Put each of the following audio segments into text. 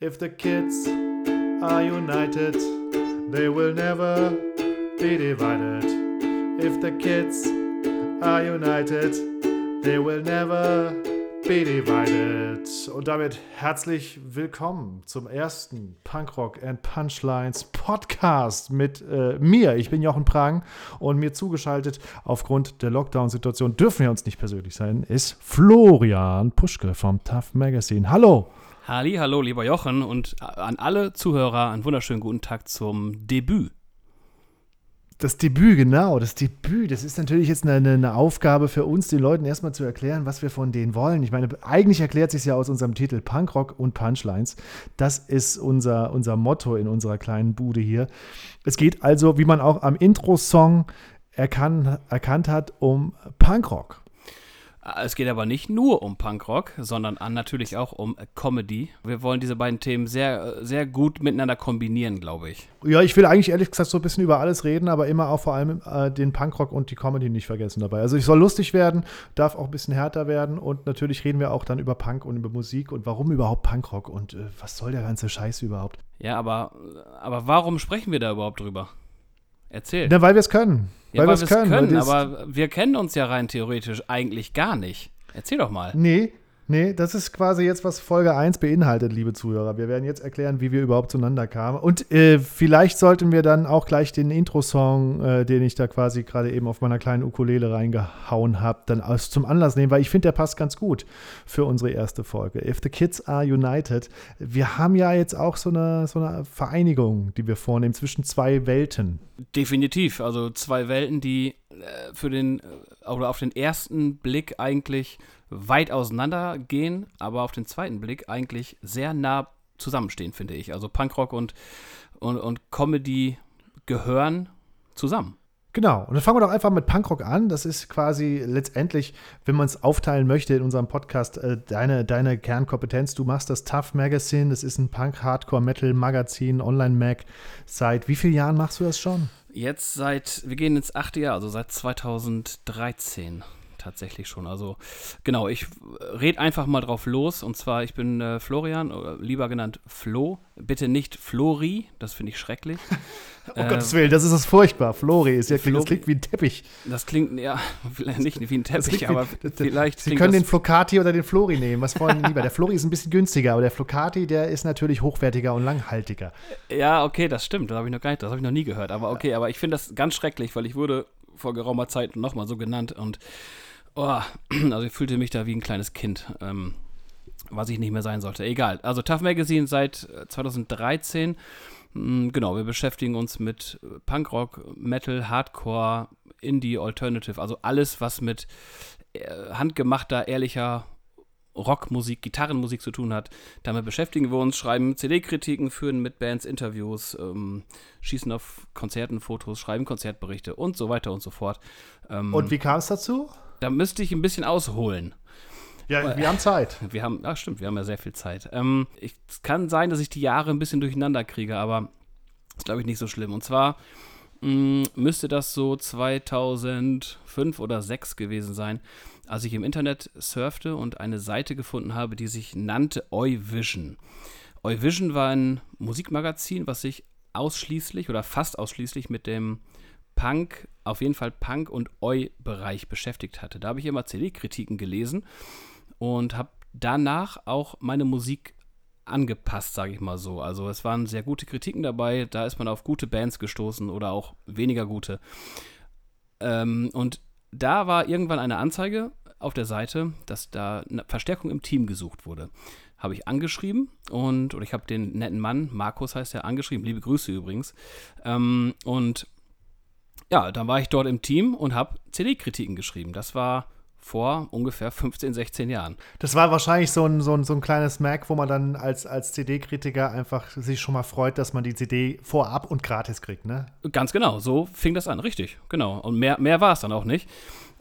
If the kids are united, they will never be divided. If the kids are united, they will never be divided. Und damit herzlich willkommen zum ersten Punkrock and Punchlines Podcast mit äh, mir. Ich bin Jochen Prang und mir zugeschaltet aufgrund der Lockdown-Situation dürfen wir uns nicht persönlich sein, ist Florian Puschke vom Tough Magazine. Hallo! Halli, hallo, lieber Jochen und an alle Zuhörer einen wunderschönen guten Tag zum Debüt. Das Debüt, genau, das Debüt, das ist natürlich jetzt eine, eine Aufgabe für uns, den Leuten erstmal zu erklären, was wir von denen wollen. Ich meine, eigentlich erklärt sich ja aus unserem Titel Punkrock und Punchlines. Das ist unser, unser Motto in unserer kleinen Bude hier. Es geht also, wie man auch am Intro-Song erkan erkannt hat, um Punkrock. Es geht aber nicht nur um Punkrock, sondern natürlich auch um Comedy. Wir wollen diese beiden Themen sehr, sehr gut miteinander kombinieren, glaube ich. Ja, ich will eigentlich ehrlich gesagt so ein bisschen über alles reden, aber immer auch vor allem äh, den Punkrock und die Comedy nicht vergessen dabei. Also ich soll lustig werden, darf auch ein bisschen härter werden und natürlich reden wir auch dann über Punk und über Musik und warum überhaupt Punkrock und äh, was soll der ganze Scheiß überhaupt. Ja, aber, aber warum sprechen wir da überhaupt drüber? Erzähl. Na, weil wir es können. Ja, weil, weil wir es können, können aber wir kennen uns ja rein theoretisch eigentlich gar nicht. Erzähl doch mal. Nee, Nee, das ist quasi jetzt, was Folge 1 beinhaltet, liebe Zuhörer. Wir werden jetzt erklären, wie wir überhaupt zueinander kamen. Und äh, vielleicht sollten wir dann auch gleich den Intro-Song, äh, den ich da quasi gerade eben auf meiner kleinen Ukulele reingehauen habe, dann aus, zum Anlass nehmen, weil ich finde, der passt ganz gut für unsere erste Folge. If the Kids Are United. Wir haben ja jetzt auch so eine, so eine Vereinigung, die wir vornehmen zwischen zwei Welten. Definitiv. Also zwei Welten, die für den, äh, oder auf den ersten Blick eigentlich weit auseinander gehen, aber auf den zweiten Blick eigentlich sehr nah zusammenstehen, finde ich. Also Punkrock und, und, und Comedy gehören zusammen. Genau, und dann fangen wir doch einfach mit Punkrock an. Das ist quasi letztendlich, wenn man es aufteilen möchte in unserem Podcast, äh, deine, deine Kernkompetenz. Du machst das Tough Magazine, das ist ein Punk-Hardcore-Metal-Magazin, Online-Mag. Seit wie vielen Jahren machst du das schon? Jetzt seit, wir gehen ins achte Jahr, also seit 2013 tatsächlich schon. Also genau, ich rede einfach mal drauf los. Und zwar, ich bin äh, Florian, lieber genannt Flo. Bitte nicht Flori, das finde ich schrecklich. oh äh, Gottes Willen, das ist das furchtbar. Flori ist ja, Flori, das klingt wie ein Teppich. Das klingt, ja, vielleicht nicht wie ein Teppich, wie, aber vielleicht. Sie können den Flocati oder den Flori nehmen. Was wollen Sie lieber? Der Flori ist ein bisschen günstiger, aber der Flocati, der ist natürlich hochwertiger und langhaltiger. Ja, okay, das stimmt. Das habe ich noch gar nicht, das habe ich noch nie gehört. Aber okay, aber ich finde das ganz schrecklich, weil ich wurde vor geraumer Zeit nochmal so genannt und Oh, also ich fühlte mich da wie ein kleines Kind, ähm, was ich nicht mehr sein sollte. Egal. Also Tough Magazine seit 2013. Äh, hm, genau, wir beschäftigen uns mit äh, Punkrock, Metal, Hardcore, Indie, Alternative, also alles, was mit äh, handgemachter, ehrlicher Rockmusik, Gitarrenmusik zu tun hat. Damit beschäftigen wir uns, schreiben CD-Kritiken, führen mit Bands Interviews, ähm, schießen auf Konzerten Fotos, schreiben Konzertberichte und so weiter und so fort. Ähm, und wie kam es dazu? Da müsste ich ein bisschen ausholen. Ja, wir haben Zeit. Wir haben, ach stimmt, wir haben ja sehr viel Zeit. Ähm, ich, es kann sein, dass ich die Jahre ein bisschen durcheinander kriege, aber ist, glaube ich, nicht so schlimm. Und zwar mh, mm, müsste das so 2005 oder 2006 gewesen sein, als ich im Internet surfte und eine Seite gefunden habe, die sich nannte Euvision. Euvision war ein Musikmagazin, was sich ausschließlich oder fast ausschließlich mit dem Punk, auf jeden Fall Punk- und Oi-Bereich beschäftigt hatte. Da habe ich immer CD-Kritiken gelesen und habe danach auch meine Musik angepasst, sage ich mal so. Also es waren sehr gute Kritiken dabei, da ist man auf gute Bands gestoßen oder auch weniger gute. Ähm, und da war irgendwann eine Anzeige auf der Seite, dass da eine Verstärkung im Team gesucht wurde. Habe ich angeschrieben und oder ich habe den netten Mann, Markus heißt er, angeschrieben, liebe Grüße übrigens. Ähm, und ja, dann war ich dort im Team und habe CD-Kritiken geschrieben. Das war vor ungefähr 15, 16 Jahren. Das war wahrscheinlich so ein, so ein, so ein kleines Mac, wo man dann als, als CD-Kritiker einfach sich schon mal freut, dass man die CD vorab und gratis kriegt, ne? Ganz genau, so fing das an, richtig, genau. Und mehr, mehr war es dann auch nicht.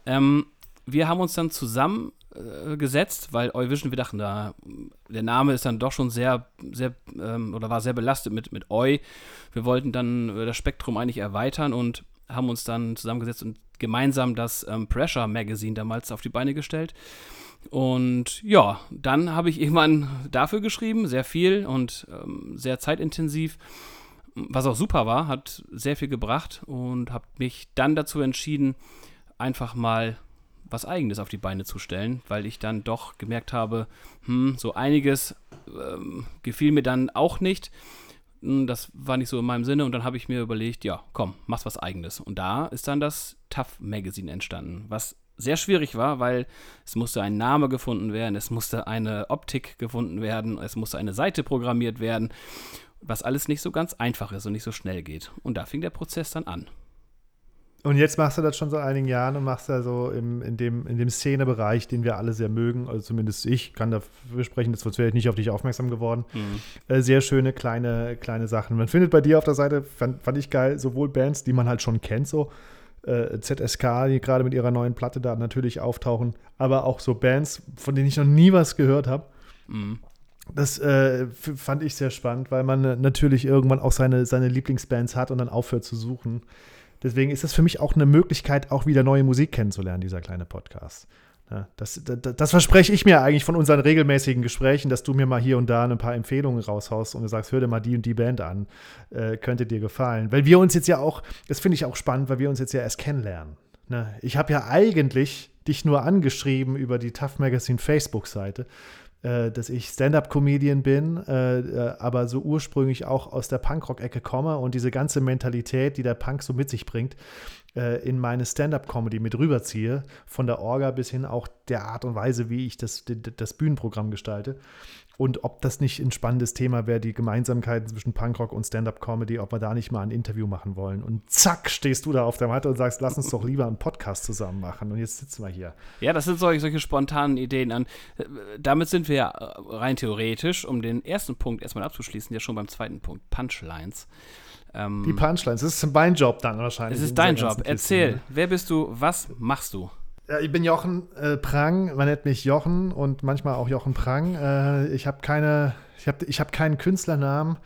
Ähm, wir haben uns dann zusammen äh, gesetzt, weil Euvision, wir dachten, da, der Name ist dann doch schon sehr, sehr, ähm, oder war sehr belastet mit, mit Eu. Wir wollten dann äh, das Spektrum eigentlich erweitern und haben uns dann zusammengesetzt und gemeinsam das ähm, Pressure Magazine damals auf die Beine gestellt. Und ja, dann habe ich irgendwann dafür geschrieben, sehr viel und ähm, sehr zeitintensiv, was auch super war, hat sehr viel gebracht und habe mich dann dazu entschieden, einfach mal was Eigenes auf die Beine zu stellen, weil ich dann doch gemerkt habe, hm, so einiges ähm, gefiel mir dann auch nicht. Hm, das war nicht so in meinem Sinne und dann habe ich mir überlegt, ja, komm, mach's was Eigenes. Und da ist dann das Tough Magazine entstanden, was sehr schwierig war, weil es musste ein Name gefunden werden, es musste eine Optik gefunden werden, es musste eine Seite programmiert werden, was alles nicht so ganz einfach ist und nicht so schnell geht. Und da fing der Prozess dann an. Und jetzt machst du das schon seit einigen Jahren und machst da so im, in, dem, in dem Szenebereich, den wir alle sehr mögen, also zumindest ich kann dafür sprechen, das wäre ich nicht auf dich aufmerksam geworden. Mhm. Äh, sehr schöne kleine, kleine Sachen. Man findet bei dir auf der Seite, fand, fand ich geil, sowohl Bands, die man halt schon kennt, so äh, ZSK, die gerade mit ihrer neuen Platte da natürlich auftauchen, aber auch so Bands, von denen ich noch nie was gehört habe. Mhm. Das äh, fand ich sehr spannend, weil man äh, natürlich irgendwann auch seine, seine Lieblingsbands hat und dann aufhört zu suchen. Deswegen ist das für mich auch eine Möglichkeit, auch wieder neue Musik kennenzulernen, dieser kleine Podcast. Ja, das, das, das, verspreche ich mir eigentlich von unseren regelmäßigen Gesprächen, dass du mir mal hier und da ein paar Empfehlungen raushaust und sagst, hör dir mal die und die Band an, äh, könnte dir gefallen. Weil wir uns jetzt ja auch, das finde ich auch spannend, weil wir uns jetzt ja erst kennenlernen. Ne? Ich habe ja eigentlich dich nur angeschrieben über die Tough Magazine Facebook-Seite, äh, dass ich Stand-up-Comedian bin, äh, äh, aber so ursprünglich auch aus der Punkrock-Ecke komme und diese ganze Mentalität, die der Punk so mit sich bringt, äh, in meine Stand-up-Comedy mit rüberziehe, von der Orga bis hin auch der Art und Weise, wie ich das, das Bühnenprogramm gestalte. Und ob das nicht ein spannendes Thema wäre, die Gemeinsamkeiten zwischen Punkrock und Stand-up-Comedy, ob wir da nicht mal ein Interview machen wollen. Und zack, stehst du da auf der Matte und sagst, lass uns doch lieber einen Podcast zusammen machen. Und jetzt sitzen wir hier. Ja, das sind solche, solche spontanen Ideen. An. Damit sind wir ja rein theoretisch, um den ersten Punkt erstmal abzuschließen, ja schon beim zweiten Punkt, Punchlines. Ähm, die Punchlines, das ist mein Job dann wahrscheinlich. Es ist dein Job. Erzähl, ne? wer bist du, was machst du? Ja, ich bin Jochen äh, Prang, man nennt mich Jochen und manchmal auch Jochen Prang. Äh, ich habe keine, ich habe ich hab keinen Künstlernamen.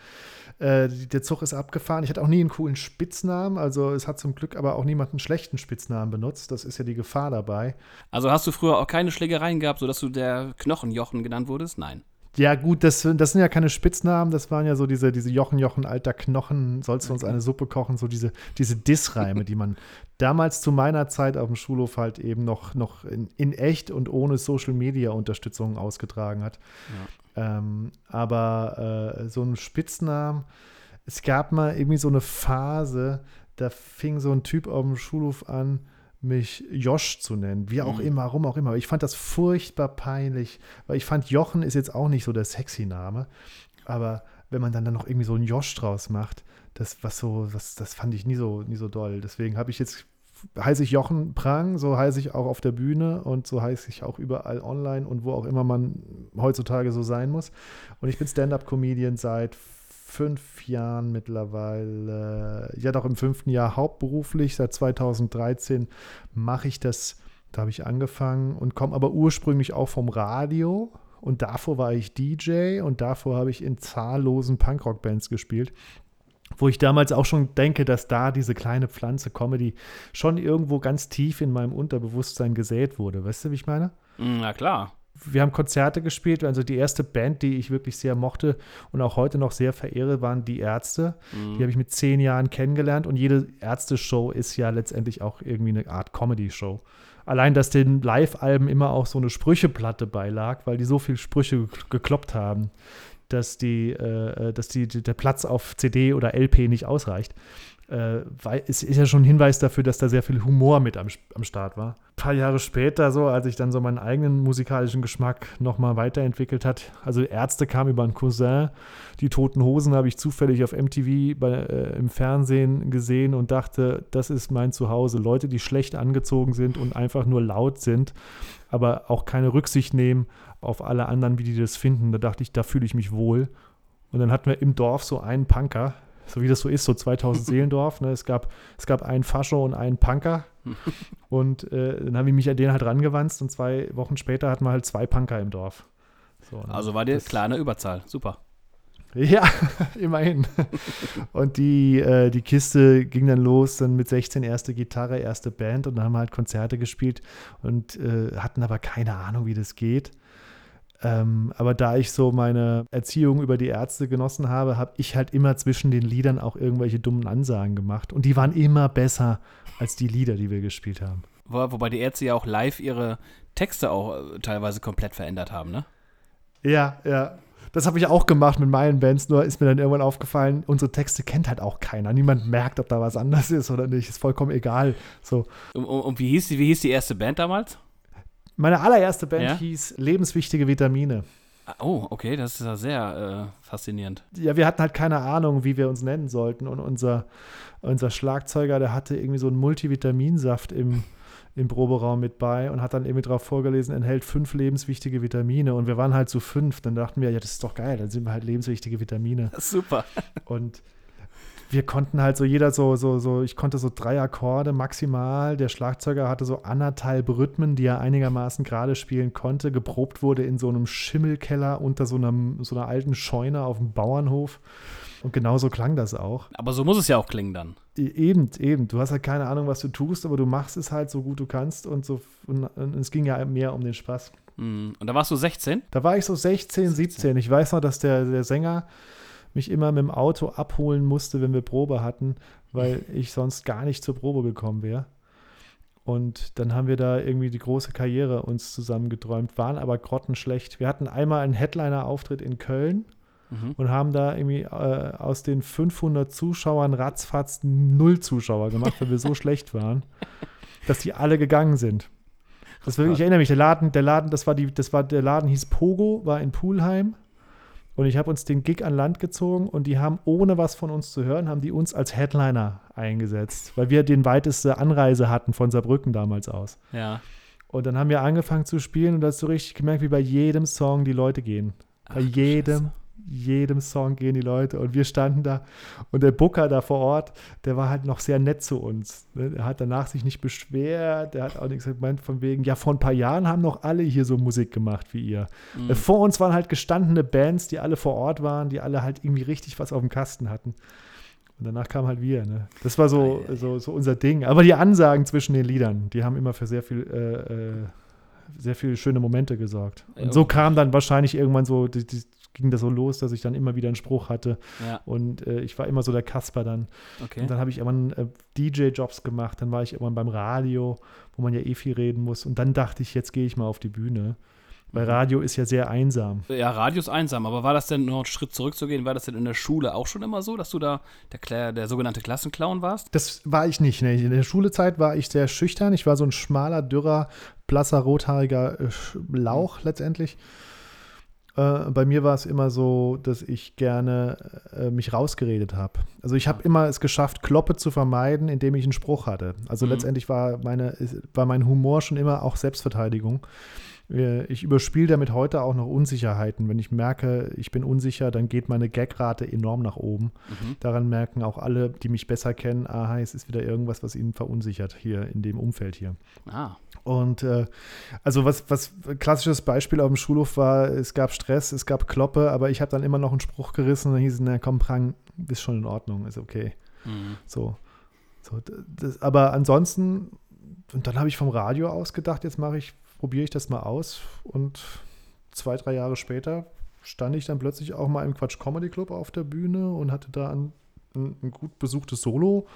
Äh, der Zug ist abgefahren. Ich hatte auch nie einen coolen Spitznamen. Also es hat zum Glück aber auch niemand einen schlechten Spitznamen benutzt. Das ist ja die Gefahr dabei. Also hast du früher auch keine Schlägereien gehabt, sodass du der Knochenjochen genannt wurdest? Nein. Ja, gut, das, das sind ja keine Spitznamen, das waren ja so diese, diese Jochen, Jochen, alter Knochen, sollst du uns eine Suppe kochen, so diese, diese Dissreime, die man damals zu meiner Zeit auf dem Schulhof halt eben noch, noch in, in echt und ohne Social Media Unterstützung ausgetragen hat. Ja. Ähm, aber äh, so ein Spitznamen, es gab mal irgendwie so eine Phase, da fing so ein Typ auf dem Schulhof an, mich Josh zu nennen, wie auch mhm. immer, warum auch immer. Ich fand das furchtbar peinlich, weil ich fand, Jochen ist jetzt auch nicht so der sexy Name, aber wenn man dann, dann noch irgendwie so einen Josh draus macht, das was so, was, das fand ich nie so, nie so doll. Deswegen habe ich jetzt heiße ich Jochen Prang, so heiße ich auch auf der Bühne und so heiße ich auch überall online und wo auch immer man heutzutage so sein muss. Und ich bin Stand-up-Comedian seit fünf Jahren mittlerweile, ja doch im fünften Jahr hauptberuflich. Seit 2013 mache ich das, da habe ich angefangen und komme aber ursprünglich auch vom Radio. Und davor war ich DJ und davor habe ich in zahllosen Punkrock-Bands gespielt wo ich damals auch schon denke, dass da diese kleine Pflanze Comedy schon irgendwo ganz tief in meinem Unterbewusstsein gesät wurde. Weißt du, wie ich meine? Na klar wir haben Konzerte gespielt. Also die erste Band, die ich wirklich sehr mochte und auch heute noch sehr verehre, waren die Ärzte. Mhm. Die habe ich mit zehn Jahren kennengelernt und jede Ärzte-Show ist ja letztendlich auch irgendwie eine Art Comedy-Show. Allein, dass den Live-Alben immer auch so eine Sprücheplatte beilag, weil die so viel Sprüche gekloppt haben, dass, die, äh, dass die, der Platz auf CD oder LP nicht ausreicht äh, es ist ja schon ein Hinweis dafür, dass da sehr viel Humor mit am, am Start war. Ein paar Jahre später, so, als ich dann so meinen eigenen musikalischen Geschmack nochmal weiterentwickelt hat, also Ärzte kam über einen Cousin, die Toten Hosen habe ich zufällig auf MTV bei, äh, im Fernsehen gesehen und dachte, das ist mein Zuhause. Leute, die schlecht angezogen sind und einfach nur laut sind, aber auch keine Rücksicht nehmen auf alle anderen, wie die das finden. Da dachte ich, da fühle ich mich wohl. Und dann hatten wir im Dorf so einen Punker, so wie das so ist, so 2000 Seelendorf. Ne? Es, gab, es gab einen Fascho und einen Punker. und äh, dann habe ich mich an den halt rangewanzt und zwei Wochen später hatten wir halt zwei Punker im Dorf. So, ne? Also war dir klar eine Überzahl. Super. Ja, immerhin. Und die, äh, die Kiste ging dann los, dann mit 16 erste Gitarre, erste Band und dann haben wir halt Konzerte gespielt und äh, hatten aber keine Ahnung, wie das geht. Ähm, aber da ich so meine Erziehung über die Ärzte genossen habe, habe ich halt immer zwischen den Liedern auch irgendwelche dummen Ansagen gemacht. Und die waren immer besser als die Lieder, die wir gespielt haben. Wo, wobei die Ärzte ja auch live ihre Texte auch äh, teilweise komplett verändert haben, ne? Ja, ja. Das habe ich auch gemacht mit meinen Bands, nur ist mir dann irgendwann aufgefallen, unsere Texte kennt halt auch keiner. Niemand merkt, ob da was anders ist oder nicht. Ist vollkommen egal. So. Und, und wie, hieß die, wie hieß die erste Band damals? Meine allererste Band Ja? hieß Lebenswichtige Vitamine. Ah, Oh, okay, das ist ja sehr äh, faszinierend. Ja, wir hatten halt keine Ahnung, wie wir uns nennen sollten. Und unser, unser Schlagzeuger, der hatte irgendwie so einen Multivitaminsaft im, im Proberaum mit bei und hat dann irgendwie drauf vorgelesen, enthält fünf lebenswichtige Vitamine. Und wir waren halt so fünf. Dann dachten wir, ja, das ist doch geil, dann sind wir halt lebenswichtige Vitamine. Super. Und wir konnten halt so jeder so, so, so, ich konnte so drei Akkorde maximal. Der Schlagzeuger hatte so anderthalb Rhythmen, die er einigermaßen gerade spielen konnte. Geprobt wurde in so einem Schimmelkeller unter so, einem, so einer alten Scheune auf dem Bauernhof. Und genauso klang das auch. Aber so muss es ja auch klingen dann. E- Eben, eben. Du hast halt keine Ahnung, was du tust, aber du machst es halt so gut du kannst. Und, so, und, und es ging ja mehr um den Spaß. Mhm. Und da warst du 16? Da war ich so 16, 17. Ich weiß noch, dass der, der Sänger mich immer mit dem Auto abholen musste, wenn wir Probe hatten, weil ich sonst gar nicht zur Probe gekommen wäre. Und dann haben wir da irgendwie die große Karriere uns zusammengeträumt, waren aber grottenschlecht. Wir hatten einmal einen Headliner-Auftritt in Köln Mhm. und haben da irgendwie äh, aus den 500 Zuschauern ratzfatz null Zuschauer gemacht, weil wir so schlecht waren, dass die alle gegangen sind. Das wirklich, ich erinnere mich, der Laden, der Laden, das war die, das war, der Laden hieß Pogo, war in Pulheim. Und ich habe uns den Gig an Land gezogen und die haben, ohne was von uns zu hören, haben die uns als Headliner eingesetzt, weil wir den weiteste Anreise hatten von Saarbrücken damals aus. Ja. Und dann haben wir angefangen zu spielen und da hast du richtig gemerkt, wie bei jedem Song die Leute gehen. Ach, Bei du jedem, Scheiße. Jedem Song gehen die Leute. Und wir standen da und der Booker da vor Ort, der war halt noch sehr nett zu uns. ne? Er hat danach sich nicht beschwert, der hat auch nichts gemeint von wegen, ja, vor ein paar Jahren haben noch alle hier so Musik gemacht wie ihr. Mhm. Äh, Vor uns waren halt gestandene Bands, die alle vor Ort waren, die alle halt irgendwie richtig was auf dem Kasten hatten. Und danach kam halt wir. Ne? Das war so, so, so unser Ding. Aber die Ansagen zwischen den Liedern, die haben immer für sehr viel, äh, äh, sehr viele schöne Momente gesorgt. Und so kam dann wahrscheinlich irgendwann so, die, die, ging das so los, dass ich dann immer wieder einen Spruch hatte. Ja, Und äh, ich war immer so der Kasper dann. okay. Und dann habe ich irgendwann äh, DJ-Jobs gemacht. Dann war ich irgendwann beim Radio, wo man ja eh viel reden muss. Und dann dachte ich, jetzt gehe ich mal auf die Bühne. Weil Mhm. Radio ist ja sehr einsam. Ja, Radius einsam, aber war das denn noch einen Schritt zurückzugehen? War das denn in der Schule auch schon immer so, dass du da der, der sogenannte Klassenclown warst? Das war ich nicht. Ne? In der Schulezeit war ich sehr schüchtern. Ich war so ein schmaler, dürrer, blasser, rothaariger äh, Lauch letztendlich. Äh, bei mir war es immer so, dass ich gerne äh, mich rausgeredet habe. Also ich habe immer es geschafft, Kloppe zu vermeiden, indem ich einen Spruch hatte. Also Mhm. letztendlich war, meine, war mein Humor schon immer auch Selbstverteidigung. Äh, Ich überspiele damit heute auch noch Unsicherheiten. Wenn ich merke, ich bin unsicher, dann geht meine Gagrate enorm nach oben. Mhm. Daran merken auch alle, die mich besser kennen, aha, es ist wieder irgendwas, was ihnen verunsichert hier in dem Umfeld hier. Ah, Und äh, also was, was ein klassisches Beispiel auf dem Schulhof war, es gab Stress, es gab Kloppe, aber ich habe dann immer noch einen Spruch gerissen und dann hieß es, na komm, Prang, ist schon in Ordnung, ist okay. mhm. So. so das, aber ansonsten, und dann habe ich vom Radio aus gedacht, jetzt mache ich, probiere ich das mal aus. Und zwei, drei Jahre später stand ich dann plötzlich auch mal im Quatsch Comedy Club auf der Bühne und hatte da ein, ein, ein gut besuchtes Solo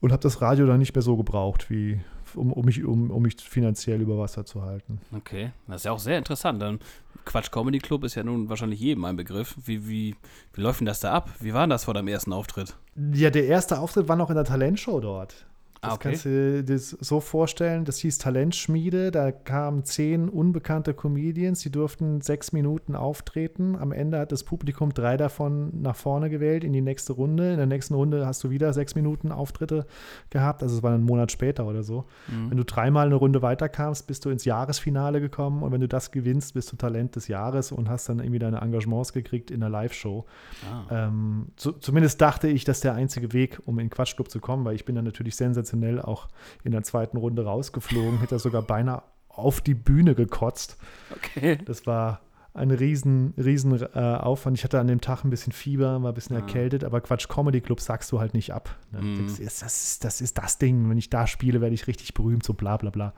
und habe das Radio dann nicht mehr so gebraucht, wie um, um, mich, um, um mich finanziell über Wasser zu halten. okay. Das ist ja auch sehr interessant. Dann Quatsch Comedy Club ist ja nun wahrscheinlich jedem ein Begriff. Wie, wie, wie läuft denn das da ab? Wie war denn das vor deinem ersten Auftritt? Ja, der erste Auftritt war noch in der Talentshow dort. Das Ah, okay. kannst du dir das so vorstellen, das hieß Talentschmiede, da kamen zehn unbekannte Comedians, die durften sechs Minuten auftreten. Am Ende hat das Publikum drei davon nach vorne gewählt in die nächste Runde. In der nächsten Runde hast du wieder sechs Minuten Auftritte gehabt, also es war einen Monat später oder so. Mhm. Wenn du dreimal eine Runde weiterkamst, bist du ins Jahresfinale gekommen und wenn du das gewinnst, bist du Talent des Jahres und hast dann irgendwie deine Engagements gekriegt in der Live-Show. Ah. Ähm, zu, zumindest dachte ich, dass der einzige Weg, um in den Quatschclub zu kommen, weil ich bin dann natürlich sensationell auch in der zweiten Runde rausgeflogen, hätte sogar beinahe auf die Bühne gekotzt. Okay. Das war ein riesen, riesen äh, Aufwand. Ich hatte an dem Tag ein bisschen Fieber, war ein bisschen Ah. erkältet, aber Quatsch Comedy Club sagst du halt nicht ab. Ne? Das, ist, das, ist, das ist das Ding. Wenn ich da spiele, werde ich richtig berühmt, so bla bla bla.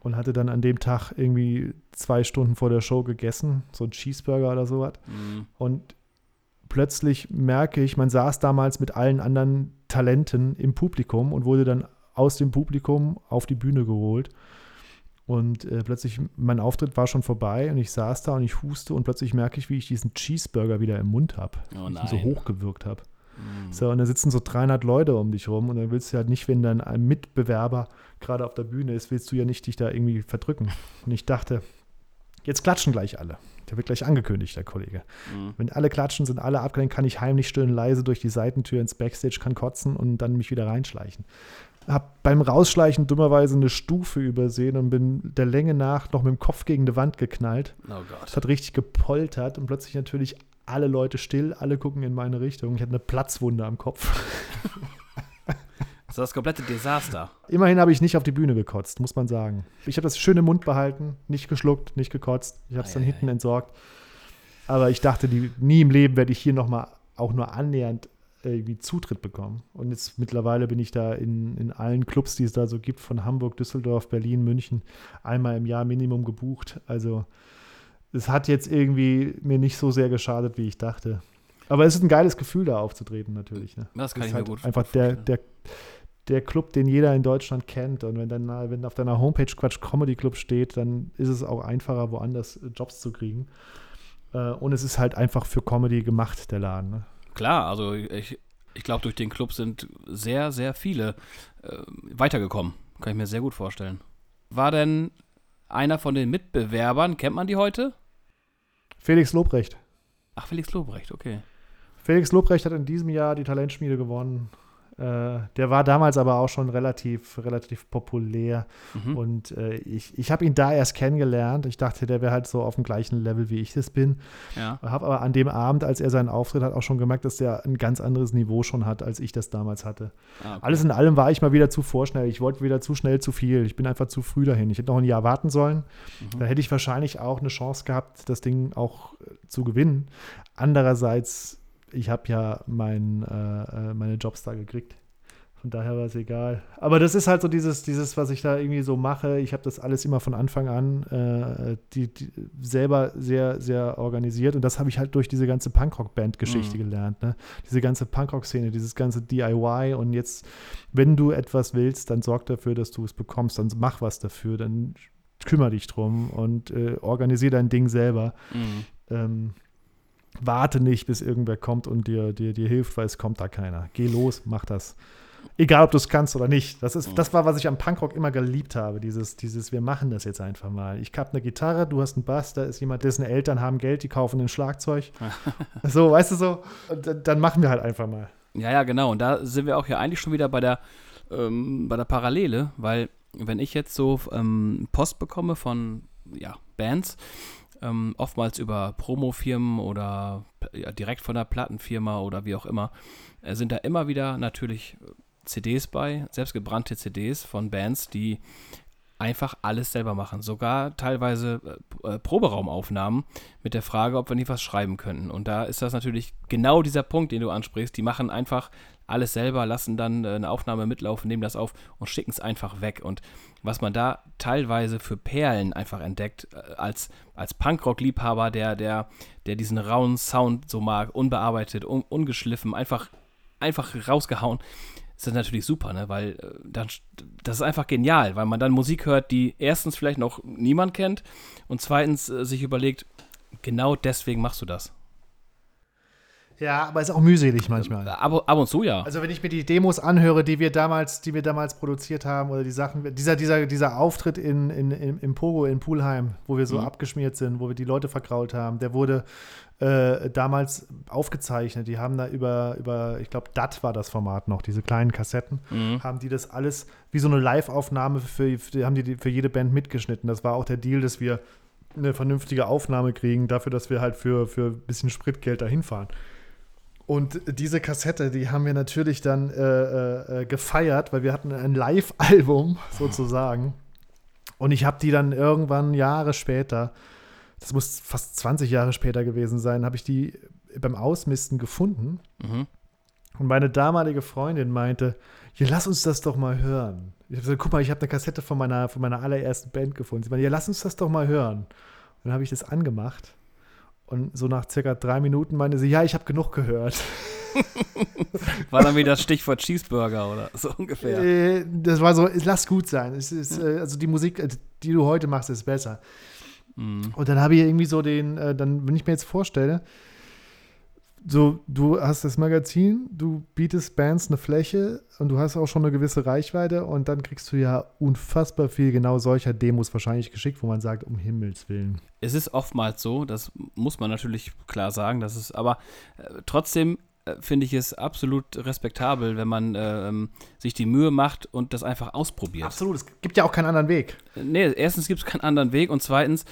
Und hatte dann an dem Tag irgendwie zwei Stunden vor der Show gegessen, so ein Cheeseburger oder sowas. Mhm. Und plötzlich merke ich, man saß damals mit allen anderen Talenten im Publikum und wurde dann aus dem Publikum auf die Bühne geholt. Und äh, plötzlich, mein Auftritt war schon vorbei und ich saß da und ich huste und plötzlich merke ich, wie ich diesen Cheeseburger wieder im Mund habe. Oh ich ihn so hochgewirkt habe. Mhm. So, und da sitzen so 300 Leute um dich rum und dann willst du halt nicht, wenn dann ein Mitbewerber gerade auf der Bühne ist, willst du ja nicht dich da irgendwie verdrücken. Und ich dachte, jetzt klatschen gleich alle. Der wird gleich angekündigt, der Kollege. Mhm. Wenn alle klatschen, sind alle abgelenkt, kann ich heimlich still und leise durch die Seitentür ins Backstage, kann kotzen und dann mich wieder reinschleichen. Hab beim Rausschleichen dummerweise eine Stufe übersehen und bin der Länge nach noch mit dem Kopf gegen die Wand geknallt. Oh Es Gott. hat richtig gepoltert und plötzlich natürlich alle Leute still, alle gucken in meine Richtung. Ich hatte eine Platzwunde am Kopf. Das ist das komplette Desaster. Immerhin habe ich nicht auf die Bühne gekotzt, muss man sagen. Ich habe das schön im Mund behalten, nicht geschluckt, nicht gekotzt. Ich habe es dann hinten entsorgt. Aber ich dachte, die, nie im Leben werde ich hier nochmal auch nur annähernd irgendwie Zutritt bekommen. Und jetzt mittlerweile bin ich da in, in allen Clubs, die es da so gibt, von Hamburg, Düsseldorf, Berlin, München, einmal im Jahr Minimum gebucht. Also es hat jetzt irgendwie mir nicht so sehr geschadet, wie ich dachte. Aber es ist ein geiles Gefühl, da aufzutreten, natürlich. Ne? Das kann ist ich mir halt gut einfach vorstellen. der, der Club, den jeder in Deutschland kennt. Und wenn dann wenn auf deiner Homepage Quatsch Comedy Club steht, dann ist es auch einfacher, woanders äh, Jobs zu kriegen. Äh, Und es ist halt einfach für Comedy gemacht, der Laden. Ne? Klar, also ich, ich glaube, durch den Club sind sehr, sehr viele äh, weitergekommen. Kann ich mir sehr gut vorstellen. War denn einer von den Mitbewerbern, kennt man die heute? Felix Lobrecht. Ach, Felix Lobrecht, okay. Felix Lobrecht hat in diesem Jahr die Talentschmiede gewonnen. Äh, der war damals aber auch schon relativ, relativ populär. Mhm. Und äh, ich, ich habe ihn da erst kennengelernt. Ich dachte, der wäre halt so auf dem gleichen Level, wie ich es bin. ja. Habe aber an dem Abend, als er seinen Auftritt hat, auch schon gemerkt, dass der ein ganz anderes Niveau schon hat, als ich das damals hatte. Ah, okay. Alles in allem war ich mal wieder zu vorschnell. Ich wollte wieder zu schnell zu viel. Ich bin einfach zu früh dahin. Ich hätte noch ein Jahr warten sollen. Mhm. Da hätte ich wahrscheinlich auch eine Chance gehabt, das Ding auch äh, zu gewinnen. Andererseits, ich habe ja mein, äh, äh, meine Jobs da gekriegt. Von daher war es egal. Aber das ist halt so dieses, dieses, was ich da irgendwie so mache. Ich habe das alles immer von Anfang an äh, die, die selber sehr, sehr organisiert. Und das habe ich halt durch diese ganze Punkrock-Band-Geschichte Mhm. gelernt. Ne? Diese ganze Punkrock-Szene, dieses ganze DIY. Und jetzt, wenn du etwas willst, dann sorg dafür, dass du es bekommst. Dann mach was dafür. Dann kümmere dich drum und äh, organisiere dein Ding selber. Mhm. Ähm, warte nicht, bis irgendwer kommt und dir, dir, dir hilft, weil es kommt da keiner. Geh los, mach das. Egal, ob du es kannst oder nicht. Das, ist, das war, was ich am Punkrock immer geliebt habe. Dieses, dieses, wir machen das jetzt einfach mal. Ich habe eine Gitarre, du hast einen Bass, da ist jemand, dessen Eltern haben Geld, die kaufen ein Schlagzeug. so, weißt du so? Und dann- machen wir halt einfach mal. Ja, ja, genau. Und da sind wir auch ja eigentlich schon wieder bei der, ähm, bei der Parallele, weil wenn ich jetzt so ähm, Post bekomme von ja, Bands, ähm, oftmals über Promofirmen oder ja, direkt von der Plattenfirma oder wie auch immer, äh, sind da immer wieder natürlich CDs bei, selbstgebrannte CDs von Bands, die einfach alles selber machen. Sogar teilweise äh, äh, Proberaumaufnahmen mit der Frage, ob wir nicht was schreiben könnten. Und da ist das natürlich genau dieser Punkt, den du ansprichst. Die machen einfach alles selber, lassen dann äh, eine Aufnahme mitlaufen, nehmen das auf und schicken es einfach weg. Und was man da teilweise für Perlen einfach entdeckt, äh, als, als Punkrock-Liebhaber, der, der, der diesen rauen Sound so mag, unbearbeitet, un, ungeschliffen, einfach, einfach rausgehauen, ist das natürlich super, ne? Weil äh, dann, das ist einfach genial, weil man dann Musik hört, die erstens vielleicht noch niemand kennt und zweitens sich überlegt, genau deswegen machst du das. Ja, aber ist auch mühselig manchmal. Ab, ab und zu ja. Also wenn ich mir die Demos anhöre, die wir damals, die wir damals produziert haben, oder die Sachen, dieser, dieser, dieser Auftritt in, in, in, im Pogo in Pulheim, wo wir so Mhm. abgeschmiert sind, wo wir die Leute vergrault haben, der wurde äh, damals aufgezeichnet. Die haben da über, über ich glaube, DAT war das Format noch, diese kleinen Kassetten, Mhm. haben die das alles wie so eine Live-Aufnahme für, für, haben die die für jede Band mitgeschnitten. Das war auch der Deal, dass wir eine vernünftige Aufnahme kriegen, dafür, dass wir halt für, für ein bisschen Spritgeld dahin fahren. Und diese Kassette, die haben wir natürlich dann äh, äh, gefeiert, weil wir hatten ein Live-Album sozusagen. Und ich habe die dann irgendwann Jahre später das muss fast 20 Jahre später gewesen sein, habe ich die beim Ausmisten gefunden. Mhm. Und meine damalige Freundin meinte, ja, lass uns das doch mal hören. Ich habe gesagt, guck mal, ich habe eine Kassette von meiner, von meiner allerersten Band gefunden. Sie meinte, ja, lass uns das doch mal hören. Und dann habe ich das angemacht. Und so nach circa drei Minuten meinte sie, ja, ich habe genug gehört. War dann wieder das Stichwort Cheeseburger oder so ungefähr. Äh, das war so, lass gut sein. Es ist, äh, also die Musik, äh, die du heute machst, ist besser. Mhm. Und dann habe ich irgendwie so den, dann, wenn ich mir jetzt vorstelle, so, du hast das Magazin, du bietest Bands eine Fläche und du hast auch schon eine gewisse Reichweite und dann kriegst du ja unfassbar viel genau solcher Demos wahrscheinlich geschickt, wo man sagt, um Himmels Willen. Es ist oftmals so, das muss man natürlich klar sagen, das ist, aber äh, trotzdem finde ich es absolut respektabel, wenn man ähm, sich die Mühe macht und das einfach ausprobiert. Absolut, es gibt ja auch keinen anderen Weg. Nee, erstens gibt es keinen anderen Weg und zweitens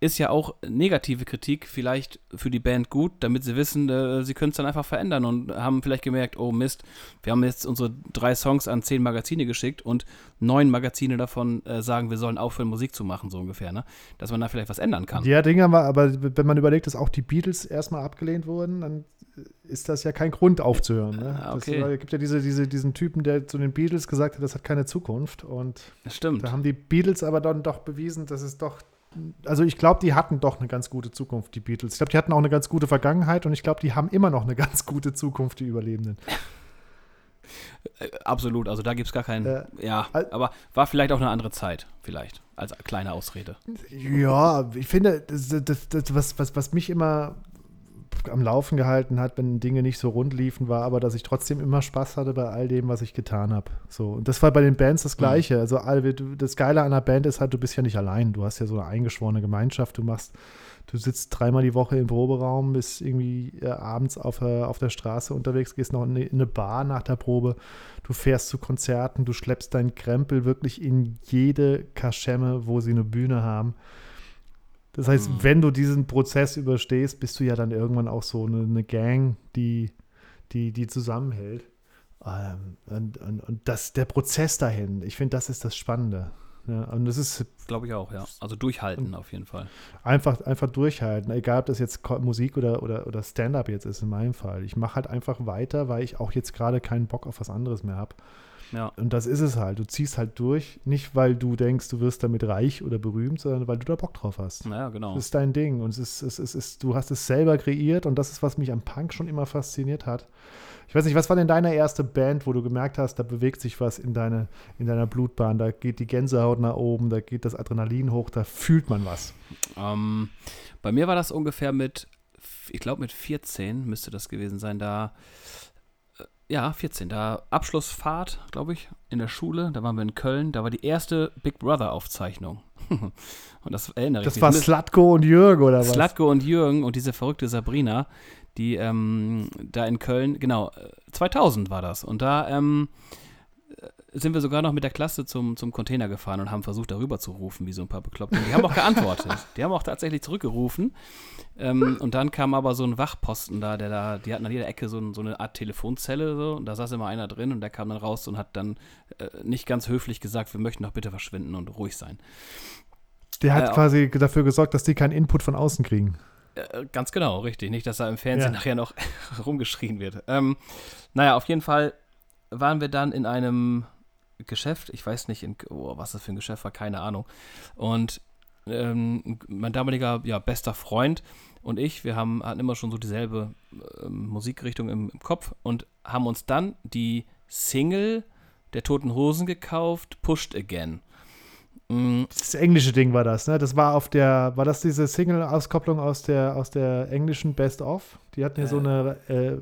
ist ja auch negative Kritik vielleicht für die Band gut, damit sie wissen, äh, sie können es dann einfach verändern und haben vielleicht gemerkt, oh Mist, wir haben jetzt unsere drei Songs an zehn Magazine geschickt und neun Magazine davon äh, sagen, wir sollen aufhören, Musik zu machen, so ungefähr, ne? Dass man da vielleicht was ändern kann. Ja, Dinge war, aber wenn man überlegt, dass auch die Beatles erstmal abgelehnt wurden, dann ist das ja kein Grund aufzuhören. Ne? Ah, okay. Es gibt ja diese, diese, diesen Typen, der zu den Beatles gesagt hat, das hat keine Zukunft. Und da haben die Beatles aber dann doch bewiesen, dass es doch. Also ich glaube, die hatten doch eine ganz gute Zukunft, die Beatles. Ich glaube, die hatten auch eine ganz gute Vergangenheit und ich glaube, die haben immer noch eine ganz gute Zukunft, die Überlebenden. Äh, Absolut, also da gibt es gar keinen. Äh, ja, aber war vielleicht auch eine andere Zeit, vielleicht, als kleine Ausrede. Ja, ich finde, das, das, das, was, was, was mich immer am Laufen gehalten hat, wenn Dinge nicht so rund liefen, war aber, dass ich trotzdem immer Spaß hatte bei all dem, was ich getan habe. So, und das war bei den Bands das Gleiche. Also all- du- das Geile an einer Band ist halt, du bist ja nicht allein. Du hast ja so eine eingeschworene Gemeinschaft. Du machst, du sitzt dreimal die Woche im Proberaum, bist irgendwie äh, abends auf, äh, auf der Straße unterwegs, gehst noch in eine, in eine Bar nach der Probe. Du fährst zu Konzerten, du schleppst deinen Krempel wirklich in jede Kaschemme, wo sie eine Bühne haben. Das heißt, Mhm. wenn du diesen Prozess überstehst, bist du ja dann irgendwann auch so eine, eine Gang, die, die, die zusammenhält. Ähm, und, und, und das, der Prozess dahin, ich finde, das ist das Spannende. Ja, und das ist Glaube ich auch, ja. Also durchhalten auf jeden Fall. einfach, einfach durchhalten, egal ob das jetzt Musik oder, oder, oder Stand-up jetzt ist in meinem Fall. Ich mache halt einfach weiter, weil ich auch jetzt gerade keinen Bock auf was anderes mehr habe. Ja. Und das ist es halt. Du ziehst halt durch, nicht weil du denkst, du wirst damit reich oder berühmt, sondern weil du da Bock drauf hast. Naja, genau. Das ist dein Ding und es ist, es ist, es ist, du hast es selber kreiert und das ist, was mich am Punk schon immer fasziniert hat. Ich weiß nicht, was war denn deine erste Band, wo du gemerkt hast, da bewegt sich was in, deine, in deiner Blutbahn, da geht die Gänsehaut nach oben, da geht das Adrenalin hoch, da fühlt man was. Ähm, bei mir war das ungefähr mit, ich glaube mit 14 müsste das gewesen sein, da, ja, 14, da Abschlussfahrt, glaube ich, in der Schule, da waren wir in Köln, da war die erste Big Brother Aufzeichnung. und das erinnere Das ich war mich. Slatko und Jürgen oder was? Slatko und Jürgen und diese verrückte Sabrina, die ähm, da in Köln, genau, äh, 2000 war das. Und da ähm, äh, sind wir sogar noch mit der Klasse zum, zum Container gefahren und haben versucht, darüber zu rufen, wie so ein paar Bekloppte. Die haben auch geantwortet. Die haben auch tatsächlich zurückgerufen. Ähm, und dann kam aber so ein Wachposten da, der da, die hatten an jeder Ecke so, ein, so eine Art Telefonzelle so, und da saß immer einer drin und der kam dann raus und hat dann äh, nicht ganz höflich gesagt, wir möchten doch bitte verschwinden und ruhig sein. Der hat Ja. quasi dafür gesorgt, dass die keinen Input von außen kriegen. Äh, Ganz genau, richtig. Nicht, dass da im Fernsehen Ja. nachher noch rumgeschrien wird. Ähm, naja, auf jeden Fall waren wir dann in einem Geschäft, ich weiß nicht, in, oh, was das für ein Geschäft war, keine Ahnung. Und ähm, mein damaliger ja, bester Freund und ich, wir haben, hatten immer schon so dieselbe ähm, Musikrichtung im, im Kopf und haben uns dann die Single der Toten Hosen gekauft, Pushed Again. Mm, Das englische Ding war das, ne? Das war auf der, war das diese Single-Auskopplung aus der, aus der englischen Best of? Die hatten ja so Äh. ein äh,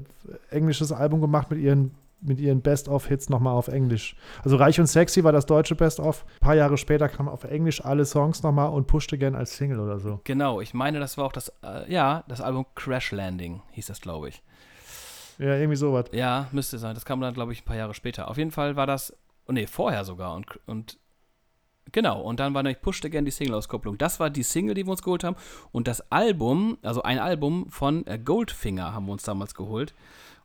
englisches Album gemacht mit ihren, mit ihren Best-of-Hits nochmal auf Englisch. Also Reich und Sexy war das deutsche Best-of. Ein paar Jahre später kamen auf Englisch alle Songs nochmal und Pushed Again als Single oder so. Genau, ich meine, das war auch das, äh, ja, das Album Crash Landing hieß das, glaube ich. Ja, irgendwie sowas. Ja, müsste sein. Das kam dann, glaube ich, ein paar Jahre später. Auf jeden Fall war das, oh nee, vorher sogar. Und, und genau, und dann war nämlich Pushed Again die Single-Auskopplung. Das war die Single, die wir uns geholt haben. Und das Album, also ein Album von äh, Goldfinger haben wir uns damals geholt.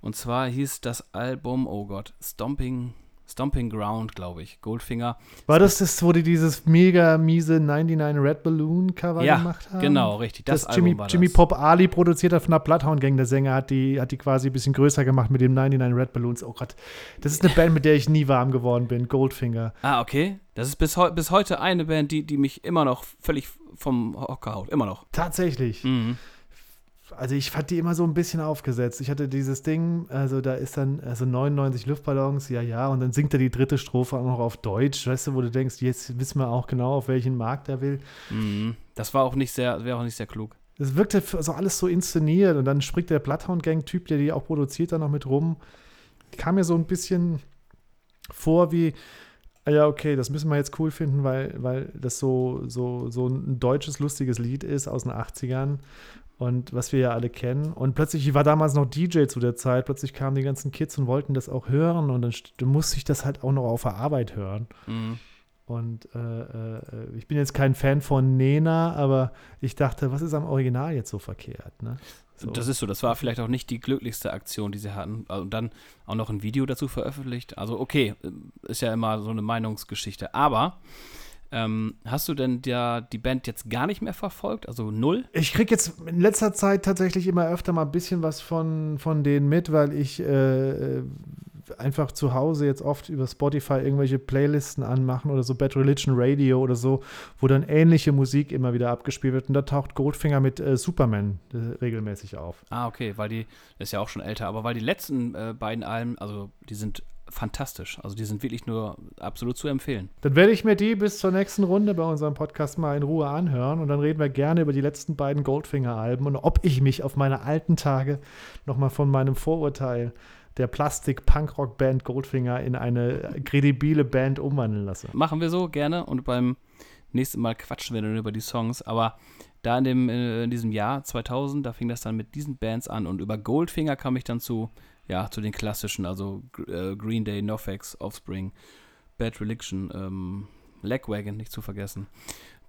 Und zwar hieß das Album, oh Gott, Stomping, Stomping Ground, glaube ich. Goldfinger. War das das, wo die dieses mega miese 99 Red Balloon Cover ja, gemacht haben? genau, richtig. Das, Das, Jimmy, war Jimmy das. Pop Ali produziert hat von der Bloodhound Gang. Der Sänger hat die, hat die quasi ein bisschen größer gemacht mit dem 99 Red Balloons. Oh Gott, das ist eine Band, mit der ich nie warm geworden bin. Goldfinger. Ah, okay. Das ist bis, heu bis heute eine Band, die, die mich immer noch völlig vom Hocker haut. Immer noch. Tatsächlich. Mhm. Also ich fand die immer so ein bisschen aufgesetzt. Ich hatte dieses Ding, also da ist dann also 99 Luftballons, ja, ja, und dann singt er die dritte Strophe auch noch auf Deutsch, weißt du, wo du denkst, jetzt wissen wir auch genau, auf welchen Markt er will. Mhm. Das war auch nicht sehr, wäre auch nicht sehr klug. Das wirkte also alles so inszeniert und dann springt der Bloodhound-Gang-Typ, der die auch produziert, da noch mit rum. Kam mir so ein bisschen vor wie, ah ja, okay, das müssen wir jetzt cool finden, weil, weil das so, so, so ein deutsches, lustiges Lied ist aus den 80ern und was wir ja alle kennen. Und plötzlich, ich war damals noch DJ zu der Zeit, plötzlich kamen die ganzen Kids und wollten das auch hören und dann musste ich das halt auch noch auf der Arbeit hören. Mhm. Und äh, äh, ich bin jetzt kein Fan von Nena, aber ich dachte, was ist am Original jetzt so verkehrt? Ne? So. Das ist so, das war vielleicht auch nicht die glücklichste Aktion, die sie hatten. Also, Und dann auch noch ein Video dazu veröffentlicht. Also okay, ist ja immer so eine Meinungsgeschichte. Aber ähm, hast du denn ja die Band jetzt gar nicht mehr verfolgt? Also null? ich kriege jetzt in letzter Zeit tatsächlich immer öfter mal ein bisschen was von, von denen mit, weil ich äh, einfach zu Hause jetzt oft über Spotify irgendwelche Playlisten anmachen oder so Bad Religion Radio oder so, wo dann ähnliche Musik immer wieder abgespielt wird. Und da taucht Goldfinger mit äh, Superman äh, regelmäßig auf. Ah, okay, weil die, ist ja auch schon älter, aber weil die letzten äh, beiden Alben, also die sind fantastisch. Also die sind wirklich nur absolut zu empfehlen. Dann werde ich mir die bis zur nächsten Runde bei unserem Podcast mal in Ruhe anhören und dann reden wir gerne über die letzten beiden Goldfinger-Alben und ob ich mich auf meine alten Tage nochmal von meinem Vorurteil der Plastik-Punkrock-Band Goldfinger in eine kredibile Band umwandeln lasse. Machen wir so gerne und beim nächsten Mal quatschen wir dann über die Songs. Aber da in, dem, äh, in diesem Jahr 2000, da fing das dann mit diesen Bands an und über Goldfinger kam ich dann zu, ja, zu den klassischen, also äh, Green Day, NoFX, Offspring, Bad Religion, ähm, Legwagon, nicht zu vergessen.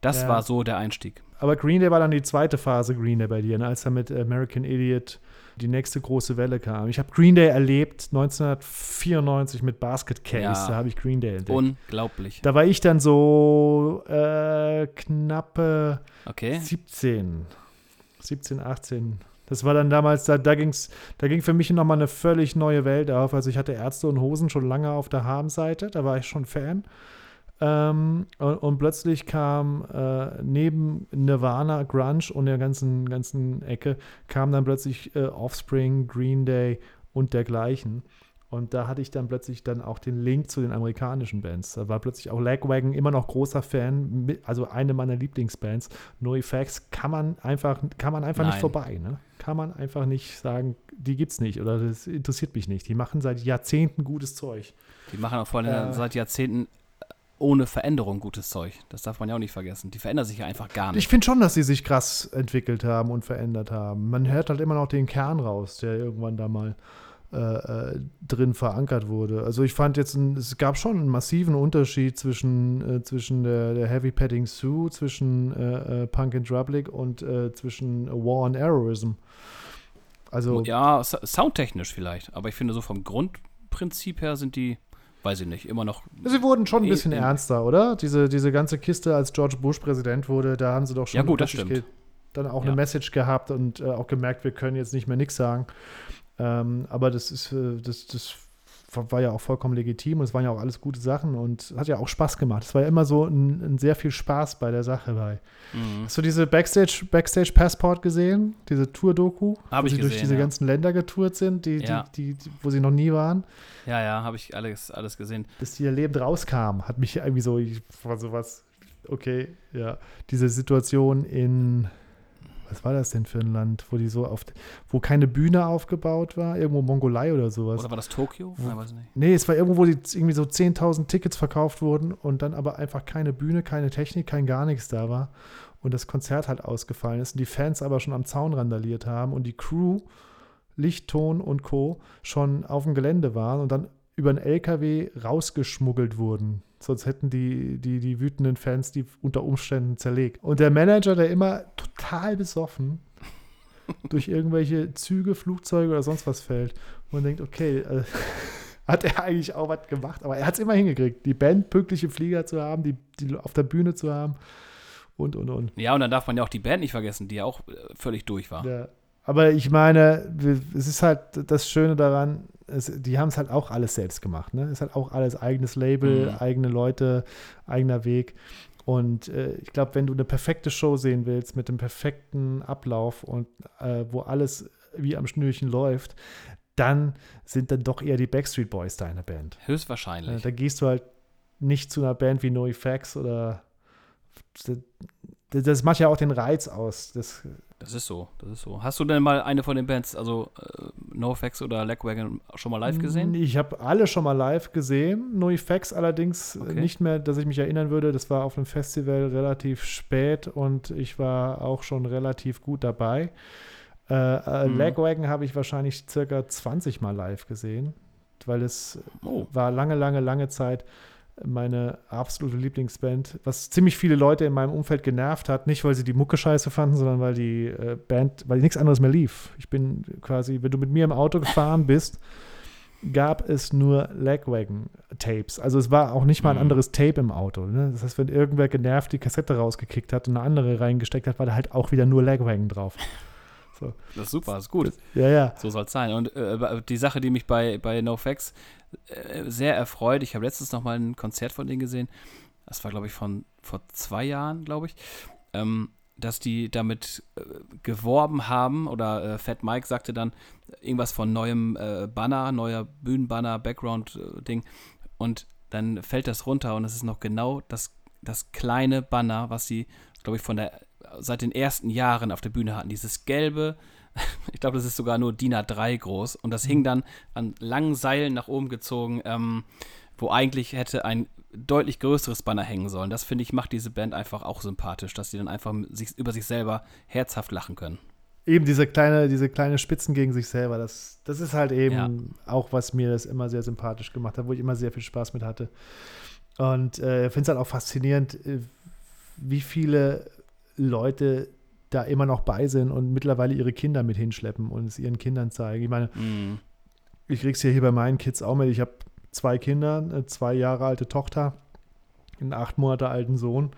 Das Ja. war so der Einstieg. Aber Green Day war dann die zweite Phase Green Day bei dir, ne? als dann mit American Idiot die nächste große Welle kam. Ich habe Green Day erlebt 1994 mit Basket Case, Ja. da habe ich Green Day entdeckt. Unglaublich. da war ich dann so äh, knappe Okay. 17, 17, 18. Das war dann damals, da, da, ging's, da ging für mich nochmal eine völlig neue Welt auf. Also ich hatte Ärzte und Hosen schon lange auf der Harmseite, da war ich schon Fan. Ähm, und, und plötzlich kam äh, neben Nirvana, Grunge und der ganzen, ganzen Ecke, kam dann plötzlich äh, Offspring, Green Day und dergleichen. Und da hatte ich dann plötzlich dann auch den Link zu den amerikanischen Bands. Da war plötzlich auch Lagwagon immer noch großer Fan, also eine meiner Lieblingsbands. No Effects kann man einfach, kann man einfach nicht Nein. vorbei. Ne? Kann man einfach nicht sagen, die gibt's nicht oder das interessiert mich nicht. Die machen seit Jahrzehnten gutes Zeug. Die machen auch vor allem Äh. seit Jahrzehnten ohne Veränderung gutes Zeug. Das darf man ja auch nicht vergessen. Die verändern sich ja einfach gar nicht. Ich finde schon, dass sie sich krass entwickelt haben und verändert haben. Man hört halt immer noch den Kern raus, der irgendwann da mal äh, äh, drin verankert wurde. Also ich fand jetzt, ein, es gab schon einen massiven Unterschied zwischen, äh, zwischen der, der Heavy Petting Sue, zwischen äh, äh, Punk and Drublic und äh, zwischen War and Heroism. Also Ja, soundtechnisch vielleicht. Aber ich finde, so vom Grundprinzip her sind die, weiß ich nicht, immer noch. sie wurden schon ein in- bisschen ernster, oder? Diese, diese ganze Kiste, als George Bush Präsident wurde, da haben sie doch schon Ja, gut, das stimmt. dann auch Ja. eine Message gehabt und äh, auch gemerkt, wir können jetzt nicht mehr nichts sagen. Ähm, aber das ist, äh, das, das war ja auch vollkommen legitim und es waren ja auch alles gute Sachen und hat ja auch Spaß gemacht. Es war ja immer so ein, ein sehr viel Spaß bei der Sache bei. Mhm. Hast du diese Backstage, Backstage Passport gesehen? Diese Tour-Doku? Hab wo ich sie durch gesehen, diese ja. ganzen Länder getourt sind, die, Ja. die, die, wo sie noch nie waren. Ja, ja, habe ich alles, alles gesehen. bis die ihr lebend rauskam, hat mich irgendwie so, ich war sowas, okay, ja. Diese Situation in, was war das denn für ein Land, wo die so auf, wo keine Bühne aufgebaut war, irgendwo Mongolei oder sowas. Oder war das Tokio? Wo- Nein, weiß nicht. Nee, es war irgendwo, wo die irgendwie so 10.000 Tickets verkauft wurden und dann aber einfach keine Bühne, keine Technik, kein gar nichts da war und das Konzert halt ausgefallen ist und die Fans aber schon am Zaun randaliert haben und die Crew, Licht, Ton und Co. schon auf dem Gelände waren und dann über einen LKW rausgeschmuggelt wurden. Sonst hätten die, die, die wütenden Fans die unter Umständen zerlegt. Und der Manager, der immer total besoffen durch irgendwelche Züge, Flugzeuge oder sonst was fällt und man denkt, okay, äh, hat er eigentlich auch was gemacht. Aber er hat es immer hingekriegt, die Band pünktlich im Flieger zu haben, die, die auf der Bühne zu haben und, und, und. Ja, und dann darf man ja auch die Band nicht vergessen, die ja auch äh, völlig durch war. Ja. Aber ich meine, es ist halt das Schöne daran, es, die haben es halt auch alles selbst gemacht. Ne? Es ist halt auch alles eigenes Label, mhm. eigene Leute, eigener Weg. Und äh, ich glaube, wenn du eine perfekte Show sehen willst, mit dem perfekten Ablauf und äh, wo alles wie am Schnürchen läuft, dann sind dann doch eher die Backstreet Boys deine Band. Höchstwahrscheinlich. Äh, da gehst du halt nicht zu einer Band wie NoFX oder das, das macht ja auch den Reiz aus. Das, das ist so, das ist so. Hast du denn mal eine von den Bands, also äh, NoFX oder Legwagon, schon mal live gesehen? Ich habe alle schon mal live gesehen. NoFX allerdings äh, okay. nicht mehr, dass ich mich erinnern würde. Das war auf einem Festival relativ spät und ich war auch schon relativ gut dabei. Äh, äh, mhm. Lagwagon habe ich wahrscheinlich circa 20 Mal live gesehen, weil es oh. war lange, lange, lange Zeit meine absolute Lieblingsband, was ziemlich viele Leute in meinem Umfeld genervt hat. Nicht, weil sie die Mucke scheiße fanden, sondern weil die äh, Band, weil nichts anderes mehr lief. Ich bin quasi, wenn du mit mir im Auto gefahren bist, gab es nur Lagwagon-Tapes. Also es war auch nicht mal ein mhm. anderes Tape im Auto. Ne? Das heißt, wenn irgendwer genervt die Kassette rausgekickt hat und eine andere reingesteckt hat, war da halt auch wieder nur Lagwagon drauf. So. Das ist super, das ist gut. Ja, ja. So soll es sein. Und äh, die Sache, die mich bei, bei NoFX äh, sehr erfreut, ich habe letztens noch mal ein Konzert von denen gesehen, das war, glaube ich, von vor zwei Jahren, glaube ich, ähm, dass die damit äh, geworben haben oder äh, Fat Mike sagte dann irgendwas von neuem äh, Banner, neuer Bühnenbanner, Background-Ding und dann fällt das runter und es ist noch genau das, das kleine Banner, was sie, glaube ich, von der seit den ersten Jahren auf der Bühne hatten. Dieses gelbe, ich glaube, das ist sogar nur DIN A3 groß und das hing mhm. dann an langen Seilen nach oben gezogen, ähm, wo eigentlich hätte ein deutlich größeres Banner hängen sollen. Das finde ich macht diese Band einfach auch sympathisch, dass sie dann einfach sich, über sich selber herzhaft lachen können. Eben diese kleine, diese kleine Spitzen gegen sich selber, das, das ist halt eben ja. auch, was mir das immer sehr sympathisch gemacht hat, wo ich immer sehr viel Spaß mit hatte. Und äh, ich finde es halt auch faszinierend, äh, wie viele Leute da immer noch bei sind und mittlerweile ihre Kinder mit hinschleppen und es ihren Kindern zeigen. Ich meine, mm. ich krieg's ja hier bei meinen Kids auch mit. Ich habe zwei Kinder, eine zwei Jahre alte Tochter, einen acht Monate alten Sohn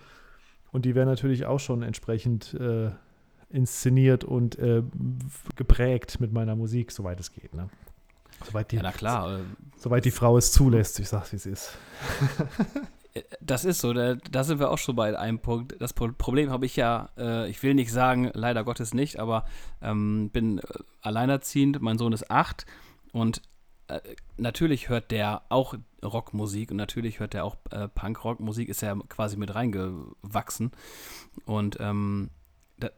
und die werden natürlich auch schon entsprechend äh, inszeniert und äh, geprägt mit meiner Musik, soweit es geht. Ne? Soweit die, ja, na klar. Äh, soweit die Frau es zulässt, ich sag's, wie es ist. Das ist so, da, da, sind wir auch schon bei einem Punkt. Das Problem habe ich ja, äh, ich will nicht sagen, leider Gottes nicht, aber ähm, bin äh, alleinerziehend, mein Sohn ist acht und äh, natürlich hört der auch Rockmusik und natürlich hört der auch äh, Punk-Rock-Musik, ist ja quasi mit reingewachsen und ähm,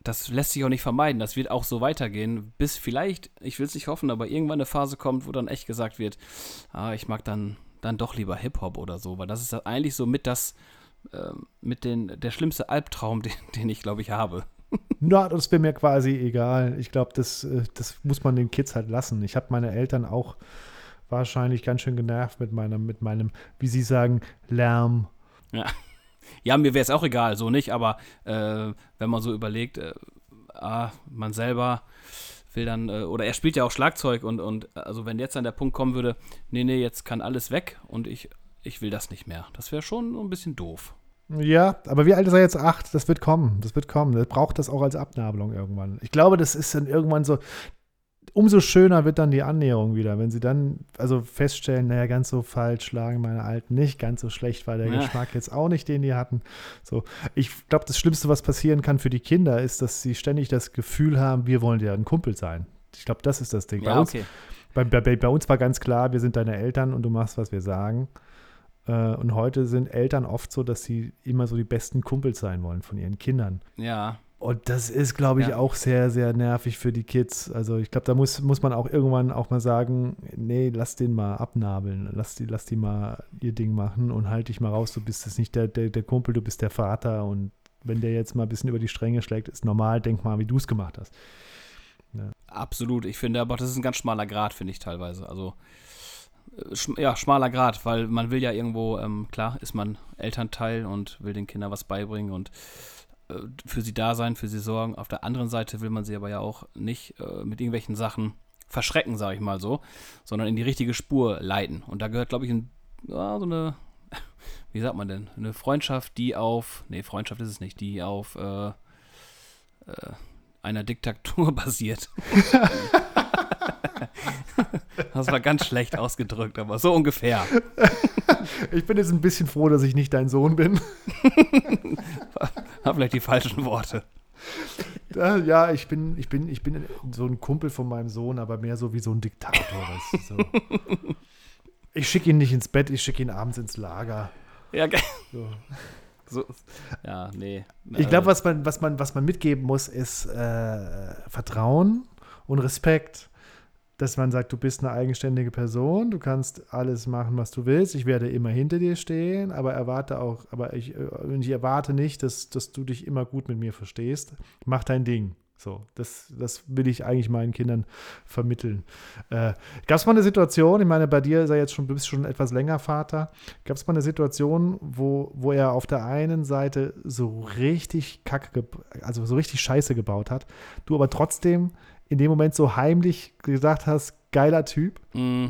das lässt sich auch nicht vermeiden. Das wird auch so weitergehen, bis vielleicht, ich will es nicht hoffen, aber irgendwann eine Phase kommt, wo dann echt gesagt wird, ah, ich mag dann dann doch lieber Hip-Hop oder so, weil das ist eigentlich so mit das, äh, mit den, der schlimmste Albtraum, den, den ich, glaube ich, habe. Na, das wäre mir quasi egal. Ich glaube, das, äh, das muss man den Kids halt lassen. Ich habe meine Eltern auch wahrscheinlich ganz schön genervt mit meinem, mit meinem, wie sie sagen, Lärm. Ja. Ja, mir wäre es auch egal, so nicht, aber äh, wenn man so überlegt, äh, ah, man selber will dann, äh, oder er spielt ja auch Schlagzeug und, und also wenn jetzt an der Punkt kommen würde, nee, nee, jetzt kann alles weg und ich, ich will das nicht mehr. Das wäre schon ein bisschen doof. Ja, aber wie alt ist er jetzt? Acht. Das wird kommen. Das wird kommen. Das braucht das auch als Abnabelung irgendwann. Ich glaube, das ist dann irgendwann so, umso schöner wird dann die Annäherung wieder, wenn sie dann also feststellen, naja, ganz so falsch schlagen meine Alten nicht, ganz so schlecht war der ja. Geschmack jetzt auch nicht, den die hatten. So, ich glaube, das Schlimmste, was passieren kann für die Kinder, ist, dass sie ständig das Gefühl haben, wir wollen ja ein Kumpel sein. Ich glaube, das ist das Ding. Ja, bei, uns, bei, bei, bei, uns war ganz klar, wir sind deine Eltern und du machst, was wir sagen. Äh, und heute sind Eltern oft so, dass sie immer so die besten Kumpels sein wollen von ihren Kindern. Ja. Und das ist, glaube ich, ja. auch sehr, sehr nervig für die Kids. Also ich glaube, da muss, muss man auch irgendwann auch mal sagen, nee, lass den mal abnabeln, lass die, lass die mal ihr Ding machen und halt dich mal raus, du bist jetzt nicht der, der, der Kumpel, du bist der Vater und wenn der jetzt mal ein bisschen über die Stränge schlägt, ist normal, denk mal, wie du es gemacht hast. Ja. Absolut, ich finde, aber das ist ein ganz schmaler Grad, finde ich teilweise. Also äh, ja, schmaler Grad, weil man will ja irgendwo, ähm, klar, ist man Elternteil und will den Kindern was beibringen und für sie da sein, für sie sorgen. Auf der anderen Seite will man sie aber ja auch nicht äh, mit irgendwelchen Sachen verschrecken, sage ich mal so, sondern in die richtige Spur leiten. Und da gehört, glaube ich, ein, ja, so eine, wie sagt man denn, eine Freundschaft, die auf, nee, Freundschaft ist es nicht, die auf äh, äh, einer Diktatur basiert. das war ganz schlecht ausgedrückt, aber so ungefähr. Ich bin jetzt ein bisschen froh, dass ich nicht dein Sohn bin. Hab vielleicht die falschen Worte. Ja, ich bin, ich bin, ich bin so ein Kumpel von meinem Sohn, aber mehr so wie so ein Diktator. Weißt du, so. Ich schicke ihn nicht ins Bett, ich schicke ihn abends ins Lager. Ja, geil. So. So, ja, nee. Ich glaube, was man, was, man, was man mitgeben muss, ist äh, Vertrauen und Respekt dass man sagt, du bist eine eigenständige Person, du kannst alles machen, was du willst, ich werde immer hinter dir stehen, aber erwarte auch, aber ich, äh, ich erwarte nicht, dass, dass du dich immer gut mit mir verstehst. Mach dein Ding. So, das, das will ich eigentlich meinen Kindern vermitteln. Äh, Gab es mal eine Situation, ich meine, bei dir er jetzt schon, du bist schon etwas länger Vater, gab es mal eine Situation, wo, wo er auf der einen Seite so richtig Kacke, also so richtig Scheiße gebaut hat, du aber trotzdem in dem Moment so heimlich gesagt hast, geiler Typ? Mm,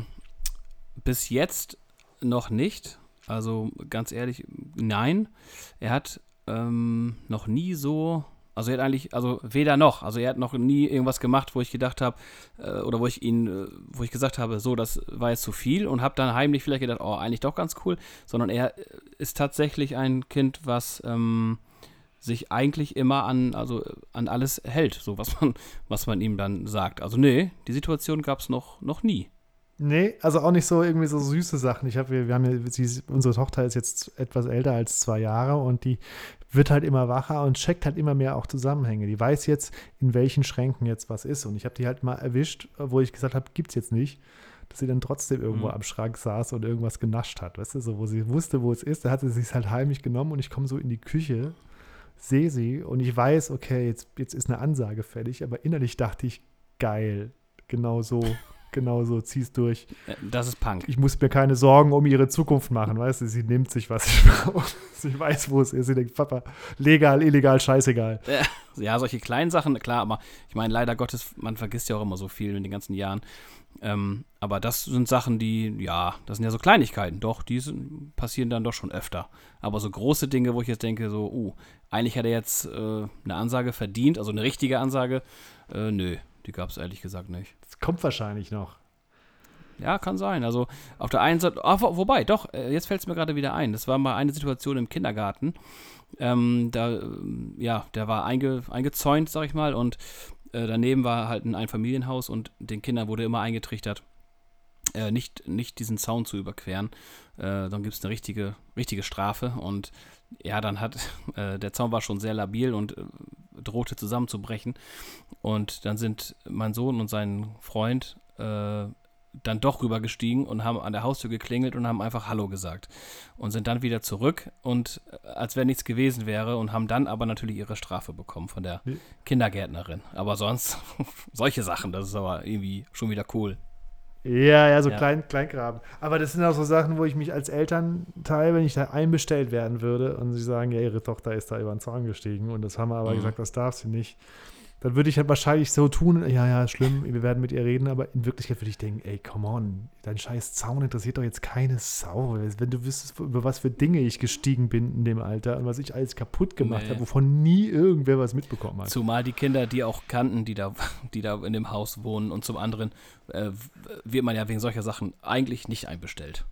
bis jetzt noch nicht. Also ganz ehrlich, nein. Er hat ähm, noch nie so, also er hat eigentlich, also weder noch, also er hat noch nie irgendwas gemacht, wo ich gedacht habe, äh, oder wo ich ihn, äh, wo ich gesagt habe, so, das war jetzt zu viel und habe dann heimlich vielleicht gedacht, oh, eigentlich doch ganz cool, sondern er ist tatsächlich ein Kind, was ähm, sich eigentlich immer an, also an alles hält, so was man, was man ihm dann sagt. Also nee, die Situation gab es noch, noch nie. Nee, also auch nicht so irgendwie so süße Sachen. Ich habe, wir, wir haben ja, sie, unsere Tochter ist jetzt etwas älter als zwei Jahre und die wird halt immer wacher und checkt halt immer mehr auch Zusammenhänge. Die weiß jetzt, in welchen Schränken jetzt was ist. Und ich habe die halt mal erwischt, wo ich gesagt habe, gibt's jetzt nicht dass sie dann trotzdem irgendwo mhm. am Schrank saß und irgendwas genascht hat, weißt du, so, wo sie wusste, wo es ist, da hat sie sich halt heimlich genommen und ich komme so in die Küche sehe sie und ich weiß, okay, jetzt, jetzt ist eine Ansage fertig, aber innerlich dachte ich, geil, genau so, genau so, zieh's durch. Äh, das ist Punk. Ich muss mir keine Sorgen um ihre Zukunft machen, weißt du, sie nimmt sich, was ich brauche. Sie weiß, wo es ist. Sie denkt, Papa, legal, illegal, scheißegal. Ja, solche kleinen Sachen, klar, aber ich meine, leider Gottes, man vergisst ja auch immer so viel in den ganzen Jahren. Ähm, aber das sind Sachen, die, ja, das sind ja so Kleinigkeiten. Doch, die sind, passieren dann doch schon öfter. Aber so große Dinge, wo ich jetzt denke, so, uh, eigentlich hat er jetzt äh, eine Ansage verdient, also eine richtige Ansage. Äh, nö, die gab es ehrlich gesagt nicht. Kommt wahrscheinlich noch. Ja, kann sein. Also auf der einen Seite, oh, wobei, doch, äh, jetzt fällt es mir gerade wieder ein. Das war mal eine Situation im Kindergarten. Ähm, da, ja, der war einge, eingezäunt, sag ich mal, und äh, daneben war halt ein Einfamilienhaus und den Kindern wurde immer eingetrichtert, äh, nicht, nicht diesen Zaun zu überqueren. Äh, dann gibt es eine richtige, richtige Strafe und ja, dann hat, äh, der Zaun war schon sehr labil und äh, drohte zusammenzubrechen. Und dann sind mein Sohn und sein Freund äh, dann doch rübergestiegen und haben an der Haustür geklingelt und haben einfach Hallo gesagt. Und sind dann wieder zurück und äh, als wenn nichts gewesen wäre und haben dann aber natürlich ihre Strafe bekommen von der Kindergärtnerin. Aber sonst, solche Sachen, das ist aber irgendwie schon wieder cool. Ja, ja, so ja. Klein, Kleingraben. Aber das sind auch so Sachen, wo ich mich als Elternteil, wenn ich da einbestellt werden würde und sie sagen, ja, ihre Tochter ist da über den Zaun gestiegen und das haben wir aber mhm. gesagt, das darf sie nicht dann würde ich halt wahrscheinlich so tun, ja, ja, schlimm, wir werden mit ihr reden, aber in Wirklichkeit würde ich denken, ey, come on, dein scheiß Zaun interessiert doch jetzt keine Sau. Wenn du wüsstest, über was für Dinge ich gestiegen bin in dem Alter und was ich alles kaputt gemacht nee. habe, wovon nie irgendwer was mitbekommen hat. Zumal die Kinder, die auch kannten, die da, die da in dem Haus wohnen und zum anderen äh, wird man ja wegen solcher Sachen eigentlich nicht einbestellt.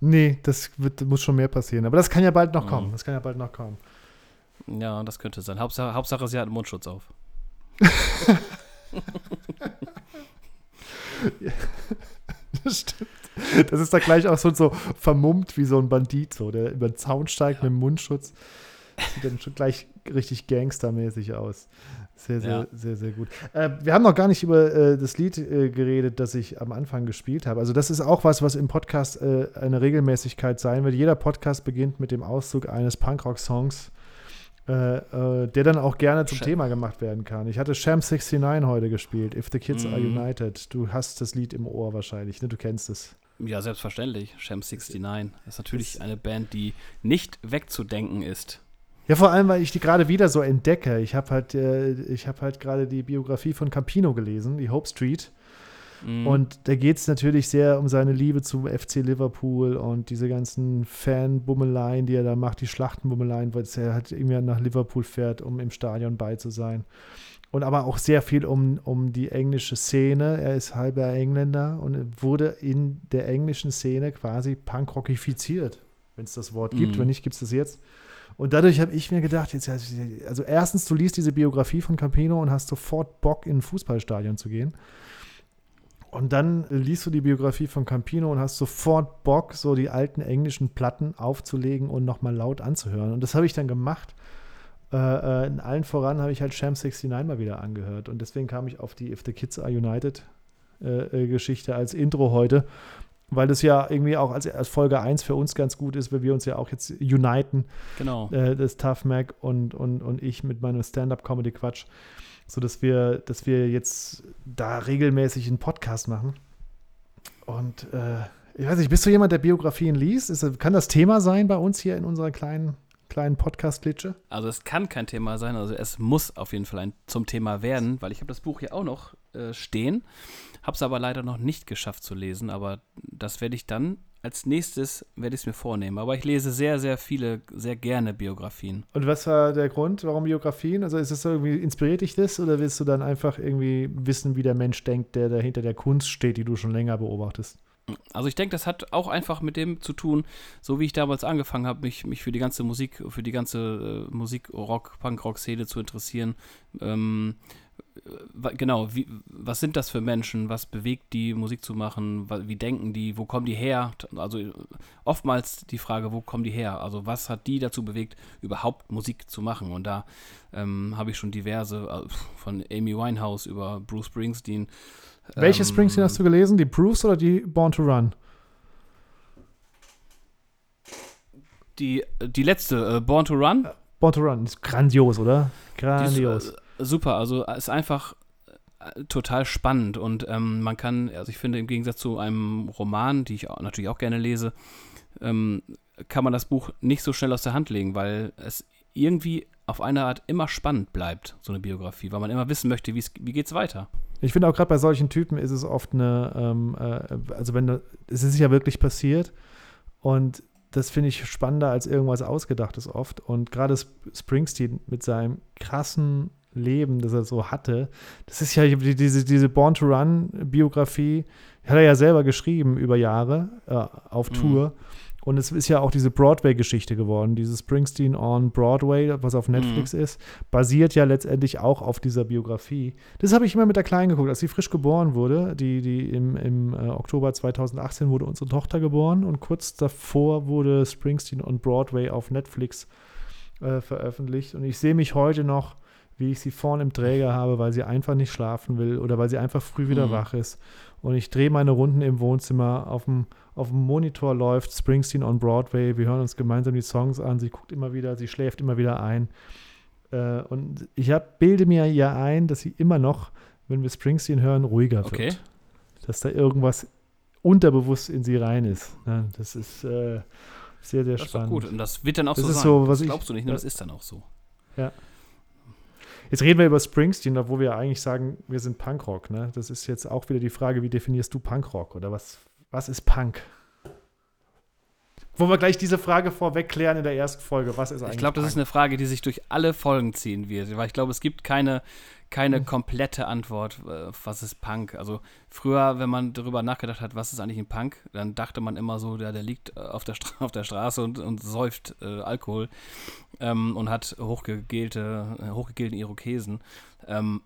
Nee, das wird, muss schon mehr passieren. Aber das kann ja bald noch mhm. kommen. Das kann ja bald noch kommen. Ja, das könnte sein. Hauptsache, Hauptsache sie hat einen Mundschutz auf ja, das stimmt. Das ist da gleich auch so, so vermummt wie so ein Bandit, so, der über den Zaun steigt ja. mit dem Mundschutz. Sieht dann schon gleich richtig gangstermäßig aus. Sehr, sehr, ja. sehr, sehr gut. Äh, wir haben noch gar nicht über äh, das Lied äh, geredet, das ich am Anfang gespielt habe. Also, das ist auch was, was im Podcast äh, eine Regelmäßigkeit sein wird. Jeder Podcast beginnt mit dem Auszug eines Punkrock-Songs äh, äh, der dann auch gerne zum Sh Thema gemacht werden kann. Ich hatte Sham 69 heute gespielt, If the Kids mm. Are mhm. United. Du hast das Lied im Ohr wahrscheinlich, ne? Du kennst es. Ja, selbstverständlich. Sham 69 ist natürlich eine Band, die nicht wegzudenken ist. Ja, vor allem, weil ich die gerade wieder so entdecke. Ich habe halt, äh, ich habe halt gerade die Biografie von Campino gelesen, die Hope Street. Mhm. Und da geht es natürlich sehr um seine Liebe zum FC Liverpool und diese ganzen Fanbummeleien, die er da macht, die Schlachtenbummeleien, weil er halt irgendwie nach Liverpool fährt, um im Stadion bei zu sein. Und aber auch sehr viel um, um die englische Szene. Er ist halber Engländer und wurde in der englischen Szene quasi punkrockifiziert, wenn es das Wort gibt. Mhm. Wenn nicht, gibt es das jetzt. Und dadurch habe ich mir gedacht, jetzt, also erstens, du liest diese Biografie von Campino und hast sofort Bock, in ein Fußballstadion zu gehen. Und dann liest du die Biografie von Campino und hast sofort Bock, so die alten englischen Platten aufzulegen und nochmal laut anzuhören. Und das habe ich dann gemacht. Äh, äh, in allen voran habe ich halt Sham 69 mal wieder angehört. Und deswegen kam ich auf die If the Kids Are United äh, äh, Geschichte als Intro heute. Weil das ja irgendwie auch als, als Folge 1 für uns ganz gut ist, weil wir uns ja auch jetzt uniten Genau. äh, das Tough Mac und, und, und ich mit meinem Stand-up-Comedy-Quatsch, sodass wir, dass wir jetzt da regelmäßig einen Podcast machen. Und äh, ich weiß nicht, bist du jemand, der Biografien liest? Ist, kann das Thema sein bei uns hier in unserer kleinen, kleinen Podcast-Klitsche? Also es kann kein Thema sein, also es muss auf jeden Fall ein, zum Thema werden, weil ich habe das Buch hier auch noch äh, stehen, habe es aber leider noch nicht geschafft zu lesen, aber das werde ich dann als nächstes, werde ich es mir vornehmen. Aber ich lese sehr, sehr viele, sehr gerne Biografien. Und was war der Grund, warum Biografien? Also ist es irgendwie, inspiriert dich das oder willst du dann einfach irgendwie wissen, wie der Mensch denkt, der da hinter der Kunst steht, die du schon länger beobachtest? Also ich denke, das hat auch einfach mit dem zu tun, so wie ich damals angefangen habe, mich, mich für die ganze Musik, für die ganze äh, Musik, Rock, Punk-Rock-Szene zu interessieren. Ähm, genau, wie, was sind das für Menschen? Was bewegt die, Musik zu machen? Wie denken die? Wo kommen die her? Also äh, oftmals die Frage, wo kommen die her? Also was hat die dazu bewegt, überhaupt Musik zu machen? Und da ähm, habe ich schon diverse, äh, von Amy Winehouse über Bruce Springsteen. Welche ähm, Springsteen hast du gelesen? Die Bruce oder die Born to Run? Die, die letzte, äh, Born to Run. Born to Run ist grandios, oder? Ist, Grandios. äh, super, also ist einfach äh, total spannend und ähm, man kann, also ich finde im Gegensatz zu einem Roman, die ich auch, natürlich auch gerne lese, ähm, kann man das Buch nicht so schnell aus der Hand legen, weil es irgendwie auf eine Art immer spannend bleibt, so eine Biografie, weil man immer wissen möchte, wie geht's weiter. Ich finde auch gerade bei solchen Typen ist es oft eine, ähm, äh, also wenn es ist ja wirklich passiert und das finde ich spannender als irgendwas Ausgedachtes oft. Und gerade Sp- Springsteen mit seinem krassen Leben, das er so hatte, das ist ja die- diese, diese Born to Run Biografie, hat er ja selber geschrieben über Jahre äh, auf Mhm. Tour. Und es ist ja auch diese Broadway-Geschichte geworden, dieses Springsteen on Broadway, was auf Netflix ist, basiert ja letztendlich auch auf dieser Biografie. Das habe ich immer mit der Kleinen geguckt, als sie frisch geboren wurde. Die, die im, im äh, Oktober 2018 wurde unsere Tochter geboren und kurz davor wurde Springsteen on Broadway auf Netflix äh, veröffentlicht. Und ich sehe mich heute noch, wie ich sie vorne im Träger habe, weil sie einfach nicht schlafen will oder weil sie einfach früh wieder Mhm. wach ist. Und ich drehe meine Runden im Wohnzimmer. Auf dem, auf dem Monitor läuft Springsteen on Broadway. Wir hören uns gemeinsam die Songs an. Sie guckt immer wieder, sie schläft immer wieder ein. Äh, und ich hab, bilde mir ja ein, dass sie immer noch, wenn wir Springsteen hören, ruhiger wird. Okay. Dass da irgendwas unterbewusst in sie rein ist. Ja, das ist äh, sehr, sehr Das ist doch spannend. gut. Und das wird dann auch Das so ist sein. so, was das ich- glaubst du nicht, nur das ist dann auch so. Jetzt reden wir über Springsteen, obwohl wir eigentlich sagen, wir sind Punkrock. Ne? Das ist jetzt auch wieder die Frage, wie definierst du Punkrock? Oder was, was ist Punk? Wo wir gleich diese Frage vorweg klären in der ersten Folge. Was ist eigentlich Ich glaube, das ist eine Frage, die sich durch alle Folgen ziehen wird, weil ich glaube, es gibt keine, keine Hm. komplette Antwort, äh, was ist Punk. Also früher, wenn man darüber nachgedacht hat, was ist eigentlich ein Punk, dann dachte man immer so, der, der liegt äh, auf der, Stra auf der Straße und, und säuft äh, Alkohol ähm, und hat hochgegelte, hochgegelten Irokesen. Ähm,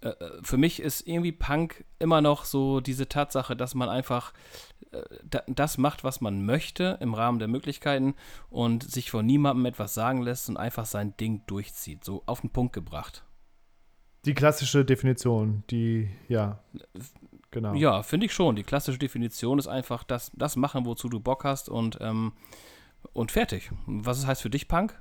äh, äh, für mich ist irgendwie Punk immer noch so diese Tatsache, dass man einfach äh, da, das macht, was man möchte im Rahmen der Möglichkeiten und sich von niemandem etwas sagen lässt und einfach sein Ding durchzieht. So auf den Punkt gebracht. Die klassische Definition, die, ja, genau. Ja, finde ich schon. Die klassische Definition ist einfach das, das machen, wozu du Bock hast und, ähm, und fertig. Was heißt für dich Punk?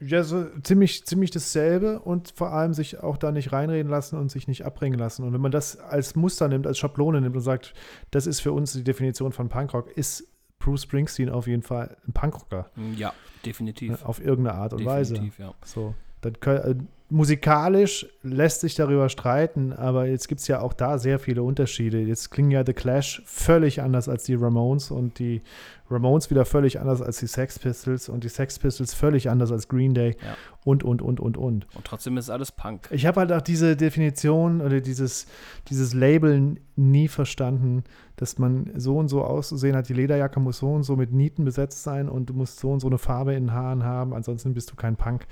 Ja, so ziemlich, ziemlich dasselbe und vor allem sich auch da nicht reinreden lassen und sich nicht abbringen lassen. Und wenn man das als Muster nimmt, als Schablone nimmt und sagt, das ist für uns die Definition von Punkrock, ist Bruce Springsteen auf jeden Fall ein Punkrocker. Ja, definitiv. Auf irgendeine Art und Weise. definitiv, ja. So. Das, kö- äh, musikalisch lässt sich darüber streiten, aber jetzt gibt es ja auch da sehr viele Unterschiede. Jetzt klingen ja The Clash völlig anders als die Ramones und die Ramones wieder völlig anders als die Sex Pistols und die Sex Pistols völlig anders als Green Day Ja. und, und, und, und, und. Und trotzdem ist alles Punk. Ich habe halt auch diese Definition oder dieses, dieses Label nie verstanden, dass man so und so auszusehen hat. Die Lederjacke muss so und so mit Nieten besetzt sein und du musst so und so eine Farbe in den Haaren haben, ansonsten bist du kein Punk.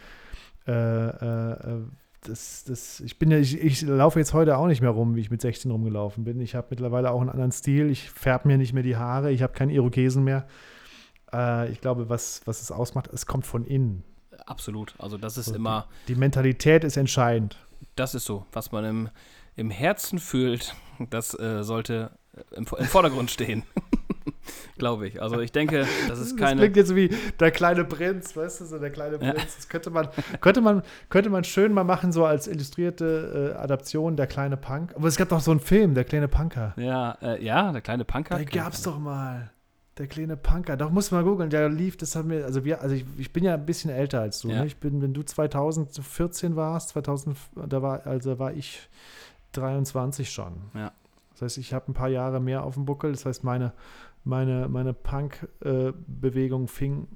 Äh, äh, äh, das, das, ich bin ja, ich, ich laufe jetzt heute auch nicht mehr rum, wie ich mit 16 rumgelaufen bin. Ich habe mittlerweile auch einen anderen Stil. Ich färbe mir nicht mehr die Haare. Ich habe keinen Irokesen mehr. Äh, ich glaube, was, was es ausmacht, es kommt von innen. Absolut. Also das ist So, immer, Die Mentalität ist entscheidend. das ist so, was man im, im Herzen fühlt, das äh, sollte im, im Vordergrund stehen. Glaube ich. Also ich denke, das ist Das keine. klingt jetzt wie der kleine Prinz, weißt du, so der kleine Ja. Prinz. Das könnte man, könnte man, könnte man schön mal machen, so als illustrierte äh, Adaption, der kleine Punk. Aber es gab doch so einen Film, der kleine Punker. Ja, äh, ja, der kleine Punker. Da gab's doch mal. Der kleine Punker. Doch, muss man googeln. Der lief, das haben wir, also wir, also ich, ich bin ja ein bisschen älter als du. Ja. Ne? Ich bin, wenn du 2014 warst, 2000, da war, also war ich 23 schon. Ja. Das heißt, ich habe ein paar Jahre mehr auf dem Buckel. Das heißt, meine, meine, meine Punk-Bewegung fing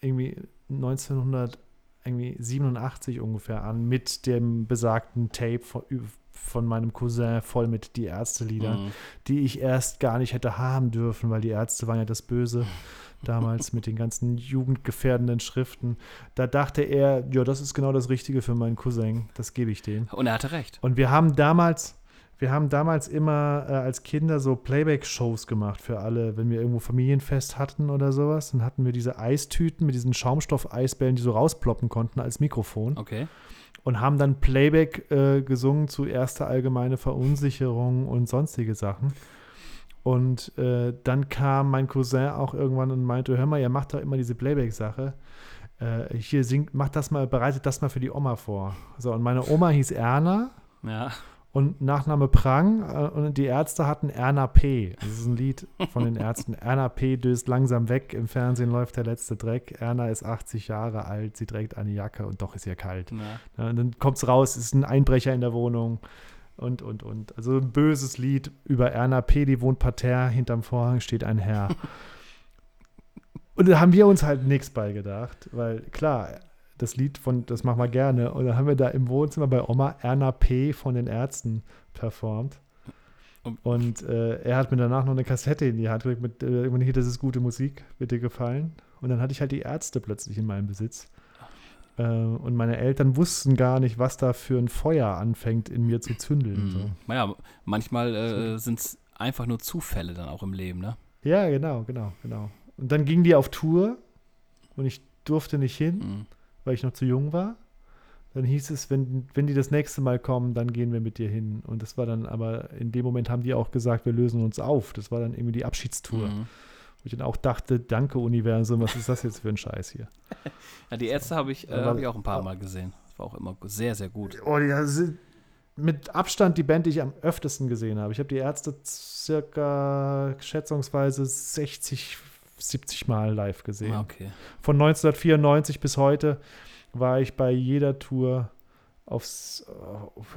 irgendwie 1987 ungefähr an mit dem besagten Tape von, von meinem Cousin voll mit die Ärzte-Lieder Mhm. die ich erst gar nicht hätte haben dürfen, weil die Ärzte waren ja das Böse damals mit den ganzen jugendgefährdenden Schriften. Da dachte er, ja, das ist genau das Richtige für meinen Cousin, das gebe ich denen. Und er hatte recht. Und wir haben damals, wir haben damals immer äh, als Kinder so Playback-Shows gemacht für alle, wenn wir irgendwo Familienfest hatten oder sowas, dann hatten wir diese Eistüten mit diesen Schaumstoff-Eisbällen, die so rausploppen konnten als Mikrofon Okay. und haben dann Playback äh, gesungen zu erster allgemeine Verunsicherung und sonstige Sachen. Und äh, dann kam mein Cousin auch irgendwann und meinte, hör mal, ihr macht doch immer diese Playback-Sache. Äh, hier singt, macht das mal, bereitet das mal für die Oma vor. So, und meine Oma hieß Erna Ja. Und Nachname Prang äh, und die Ärzte hatten Erna P. Das ist ein Lied von den Ärzten. Erna P. döst langsam weg, im Fernsehen läuft der letzte Dreck. Erna ist 80 Jahre alt, sie trägt eine Jacke und doch ist ihr kalt. ja. Und dann kommt es raus, es ist ein Einbrecher in der Wohnung und, und, und. Also ein böses Lied über Erna P., die wohnt parterre, hinterm Vorhang steht ein Herr. und da haben wir uns halt nichts beigedacht, weil klar, das Lied von, das machen wir gerne. Und dann haben wir da im Wohnzimmer bei Oma Erna P. von den Ärzten performt. Und- äh, er hat mir danach noch eine Kassette in die Hand gedrückt mit, äh, hier, das ist gute Musik, wird dir gefallen. Und dann hatte ich halt die Ärzte plötzlich in meinem Besitz. Äh, und meine Eltern wussten gar nicht, was da für ein Feuer anfängt, in mir zu zündeln. So. Mhm. Naja, manchmal äh, sind es einfach nur Zufälle dann auch im Leben, ne? Ja, genau, genau, genau. Und dann gingen die auf Tour und ich durfte nicht hin, Mhm. Weil ich noch zu jung war. Dann hieß es, wenn, wenn die das nächste Mal kommen, dann gehen wir mit dir hin. Und das war dann, aber in dem Moment haben die auch gesagt, wir lösen uns auf. Das war dann irgendwie die Abschiedstour. Mhm. Wo ich dann auch dachte, danke Universum, was ist das jetzt für ein Scheiß hier? Ja, die Ärzte habe ich, äh, hab ich auch ein paar Mal gesehen. Das war auch immer sehr, sehr gut. Oh, die sind mit Abstand die Band, die ich am öftesten gesehen habe. Ich habe die Ärzte circa schätzungsweise 60, 70 Mal live gesehen. Ah, okay. Von 1994 bis heute war ich bei jeder Tour aufs.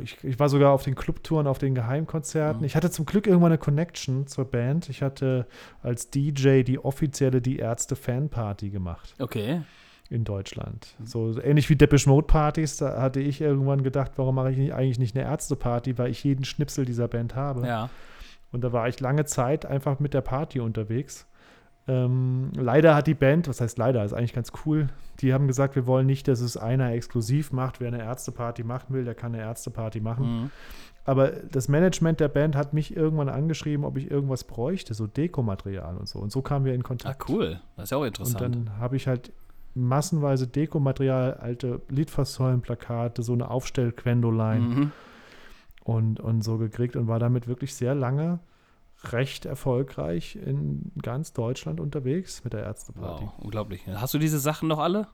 Ich, ich war sogar auf den Clubtouren, auf den Geheimkonzerten. Mhm. Ich hatte zum Glück irgendwann eine Connection zur Band. Ich hatte als DJ die offizielle Die Ärzte Fanparty gemacht Okay. in Deutschland. So ähnlich wie Depeche Mode Partys, da hatte ich irgendwann gedacht, warum mache ich nicht, eigentlich nicht eine Ärzteparty, weil ich jeden Schnipsel dieser Band habe. Ja. Und da war ich lange Zeit einfach mit der Party unterwegs. Ähm, leider hat die Band, was heißt leider, ist eigentlich ganz cool, die haben gesagt, wir wollen nicht, dass es einer exklusiv macht. Wer eine Ärzteparty machen will, der kann eine Ärzteparty machen. Mhm. Aber das Management der Band hat mich irgendwann angeschrieben, ob ich irgendwas bräuchte, so Dekomaterial und so. Und so kamen wir in Ah, Kontakt. cool. Das ist ja auch Und interessant. dann habe ich halt massenweise Dekomaterial, alte Liedfassäulenplakate, so eine Aufstellquendoline Mhm. und, und so gekriegt und war damit wirklich sehr lange recht erfolgreich in ganz Deutschland unterwegs mit der Ärzteparty. Wow, unglaublich. Hast du diese Sachen noch alle?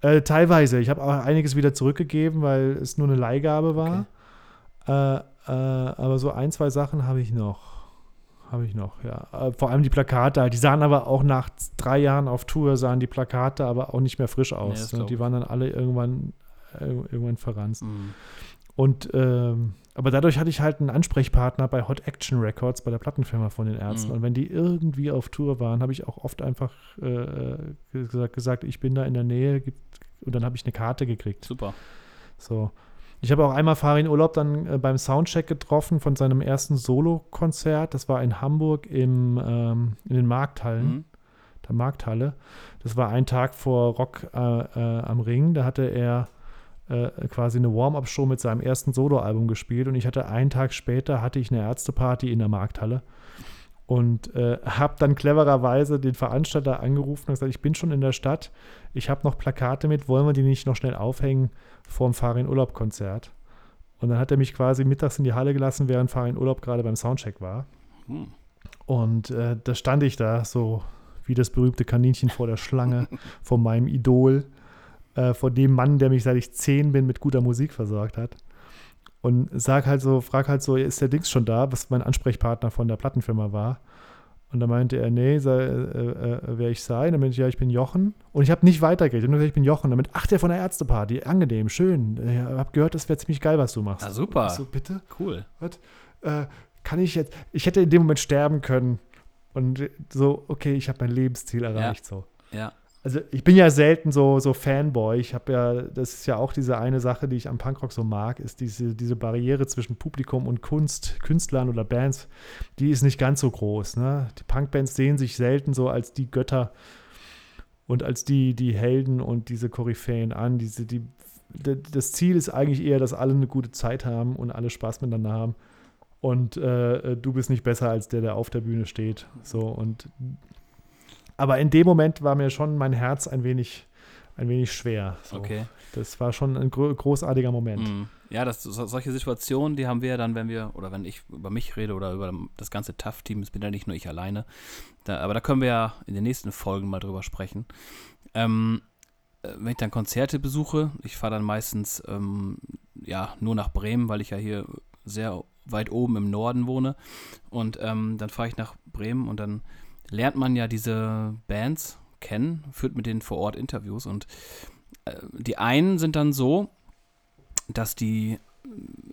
Äh, teilweise. Ich habe auch einiges wieder zurückgegeben, weil es nur eine Leihgabe war. Äh, äh, aber so ein, zwei Sachen habe ich noch. Habe ich noch, ja. Äh, vor allem die Plakate. Die sahen aber auch nach drei Jahren auf Tour, sahen die Plakate aber auch nicht mehr frisch Nee, aus. ne? glaub die waren dann alle irgendwann äh, irgendwann verranzt. Mhm. Und ähm, aber dadurch hatte ich halt einen Ansprechpartner bei Hot Action Records, bei der Plattenfirma von den Ärzten. Mhm. Und wenn die irgendwie auf Tour waren, habe ich auch oft einfach äh, gesagt, gesagt, ich bin da in der Nähe und dann habe ich eine Karte gekriegt. Super. So. Ich habe auch einmal Farin Urlaub dann äh, beim Soundcheck getroffen von seinem ersten Solo-Konzert. Das war in Hamburg im, ähm, in den Markthallen, Mhm. der Markthalle. Das war ein Tag vor Rock äh, äh, am Ring. Da hatte er äh, quasi eine Warm-Up-Show mit seinem ersten Soloalbum gespielt und ich hatte einen Tag später hatte ich eine Ärzteparty in der Markthalle und äh, habe dann clevererweise den Veranstalter angerufen und gesagt, ich bin schon in der Stadt, ich habe noch Plakate mit, wollen wir die nicht noch schnell aufhängen vorm Farin Urlaub Konzert? Und dann hat er mich quasi mittags in die Halle gelassen, während Farin Urlaub gerade beim Soundcheck war. Hm. Und äh, da stand ich da, so wie das berühmte Kaninchen vor der Schlange, vor meinem Idol, äh, vor dem Mann, der mich seit ich zehn bin mit guter Musik versorgt hat. Und sag halt so, frag halt so, ist der Dings schon da, was mein Ansprechpartner von der Plattenfirma war. Und da meinte er, nee, sei, äh, äh, wer ich sei. Dann meinte ich, ja, ich bin Jochen. Und ich habe nicht weitergeredet. Ich hab nur gesagt, ich bin Jochen. Damit, ach, der von der Ärzteparty. Angenehm, schön. Ich habe gehört, das wäre ziemlich geil, was du machst. Na super. Ich so, bitte? Cool. äh, kann ich jetzt, ich hätte in dem Moment sterben können und so, okay, ich habe mein Lebensziel erreicht, so. Ja. Also ich bin ja selten so, so Fanboy. Ich habe ja, das ist ja auch diese eine Sache, die ich am Punkrock so mag, ist diese, diese Barriere zwischen Publikum und Kunst, Künstlern oder Bands, die ist nicht ganz so groß. Ne? Die Punkbands sehen sich selten so als die Götter und als die, die Helden und diese Koryphäen an. Diese, die, das Ziel ist eigentlich eher, dass alle eine gute Zeit haben und alle Spaß miteinander haben. Und äh, du bist nicht besser als der, der auf der Bühne steht. So und aber in dem Moment war mir schon mein Herz ein wenig, ein wenig schwer. So. Okay. Das war schon ein gro großartiger Moment. Mhm. Ja, das, so, solche Situationen, die haben wir ja dann, wenn wir, oder wenn ich über mich rede oder über das ganze TAF-Team, es bin ja nicht nur ich alleine, da, aber da können wir ja in den nächsten Folgen mal drüber sprechen. Ähm, äh, wenn ich dann Konzerte besuche, ich fahre dann meistens ähm, ja nur nach Bremen, weil ich ja hier sehr weit oben im Norden wohne. Und ähm, dann fahre ich nach Bremen und dann lernt man ja diese Bands kennen, führt mit denen vor Ort Interviews und äh, die einen sind dann so, dass die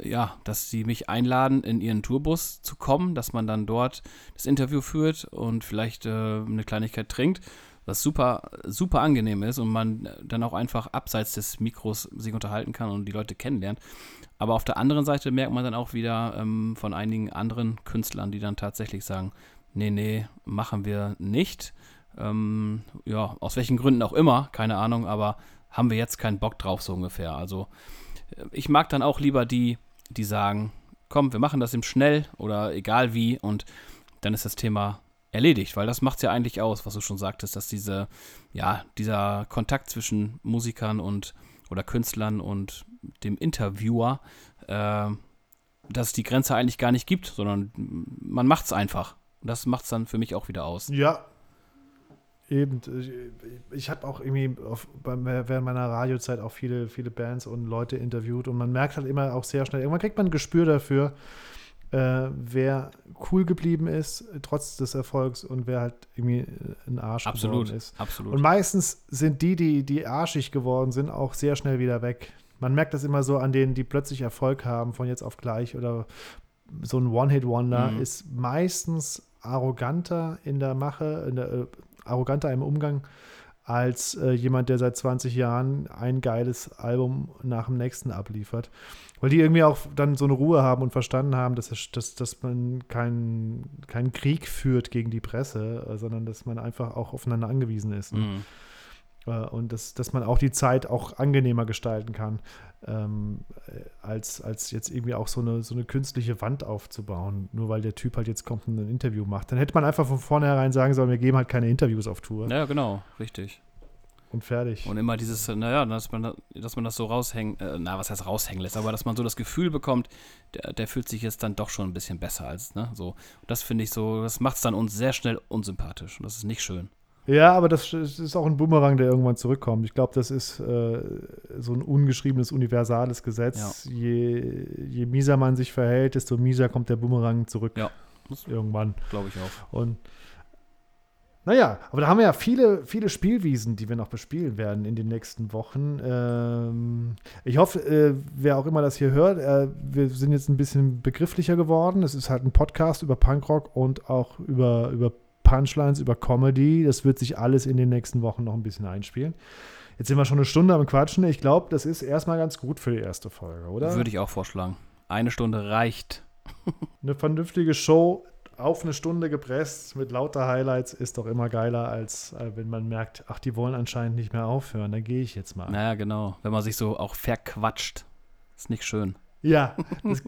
ja, dass sie mich einladen, in ihren Tourbus zu kommen, dass man dann dort das Interview führt und vielleicht äh, eine Kleinigkeit trinkt, was super, super angenehm ist und man dann auch einfach abseits des Mikros sich unterhalten kann und die Leute kennenlernt. Aber auf der anderen Seite merkt man dann auch wieder ähm, von einigen anderen Künstlern, die dann tatsächlich sagen, nee, nee, machen wir nicht. Ähm, ja, aus welchen Gründen auch immer, keine Ahnung, aber haben wir jetzt keinen Bock drauf, so ungefähr. Also äh, ich mag dann auch lieber die, die sagen, komm, wir machen das im Schnell oder egal wie und dann ist das Thema erledigt, weil das macht es ja eigentlich aus, was du schon sagtest, dass diese, ja, dieser Kontakt zwischen Musikern und oder Künstlern und dem Interviewer, äh, dass es die Grenze eigentlich gar nicht gibt, sondern man macht es einfach. Und das macht es dann für mich auch wieder aus. Ja. Eben. Ich, habe auch irgendwie auf, während meiner Radiozeit auch viele, viele Bands und Leute interviewt und man merkt halt immer auch sehr schnell, irgendwann kriegt man ein Gespür dafür, äh, wer cool geblieben ist, trotz des Erfolgs und wer halt irgendwie äh, ein Arsch Absolut, geworden ist. absolut. Und meistens sind die, die, die arschig geworden sind, auch sehr schnell wieder weg. Man merkt das immer so an denen, die plötzlich Erfolg haben, von jetzt auf gleich oder so ein One-Hit-Wonder Mhm. ist meistens arroganter in der Mache, in der, äh, arroganter im Umgang als äh, jemand, der seit 20 Jahren ein geiles Album nach dem nächsten abliefert. Weil die irgendwie auch dann so eine Ruhe haben und verstanden haben, dass, dass, dass man keinen keinen Krieg führt gegen die Presse, äh, sondern dass man einfach auch aufeinander angewiesen ist. Mhm. Äh, und dass, dass man auch die Zeit auch angenehmer gestalten kann, ähm, äh, als, als jetzt irgendwie auch so eine, so eine künstliche Wand aufzubauen, nur weil der Typ halt jetzt kommt und ein Interview macht. Dann hätte man einfach von vornherein sagen sollen, wir geben halt keine Interviews auf Tour Ja, genau, richtig. und fertig. Und immer dieses, naja, dass man, da- dass man das so raushängen, äh, na, was heißt raushängen lässt, aber dass man so das Gefühl bekommt, der, der fühlt sich jetzt dann doch schon ein bisschen besser als, ne, so. Und das finde ich so, das macht es dann uns sehr schnell unsympathisch. Und das ist nicht schön. Ja, aber das ist auch ein Boomerang, der irgendwann zurückkommt. Ich glaube, das ist äh, so ein ungeschriebenes, universales Gesetz. Je, je mieser man sich verhält, desto mieser kommt der Boomerang zurück. Ja. Irgendwann. Glaube ich auch. Und Naja, aber da haben wir ja viele, viele Spielwiesen, die wir noch bespielen werden in den nächsten Wochen. Ähm, ich hoffe, äh, wer auch immer das hier hört, äh, wir sind jetzt ein bisschen begrifflicher geworden. Es ist halt ein Podcast über Punkrock und auch über, über Punchlines, über Comedy. Das wird sich alles in den nächsten Wochen noch ein bisschen einspielen. Jetzt sind wir schon eine Stunde am Quatschen. Ich glaube, das ist erstmal ganz gut für die erste Folge, oder? Würde ich auch vorschlagen. Eine Stunde reicht. Eine vernünftige Show auf eine Stunde gepresst mit lauter Highlights ist doch immer geiler, als äh, wenn man merkt, ach, die wollen anscheinend nicht mehr aufhören, dann gehe ich jetzt mal. Naja, genau. Wenn man sich so auch verquatscht. Ist nicht schön. Ja, das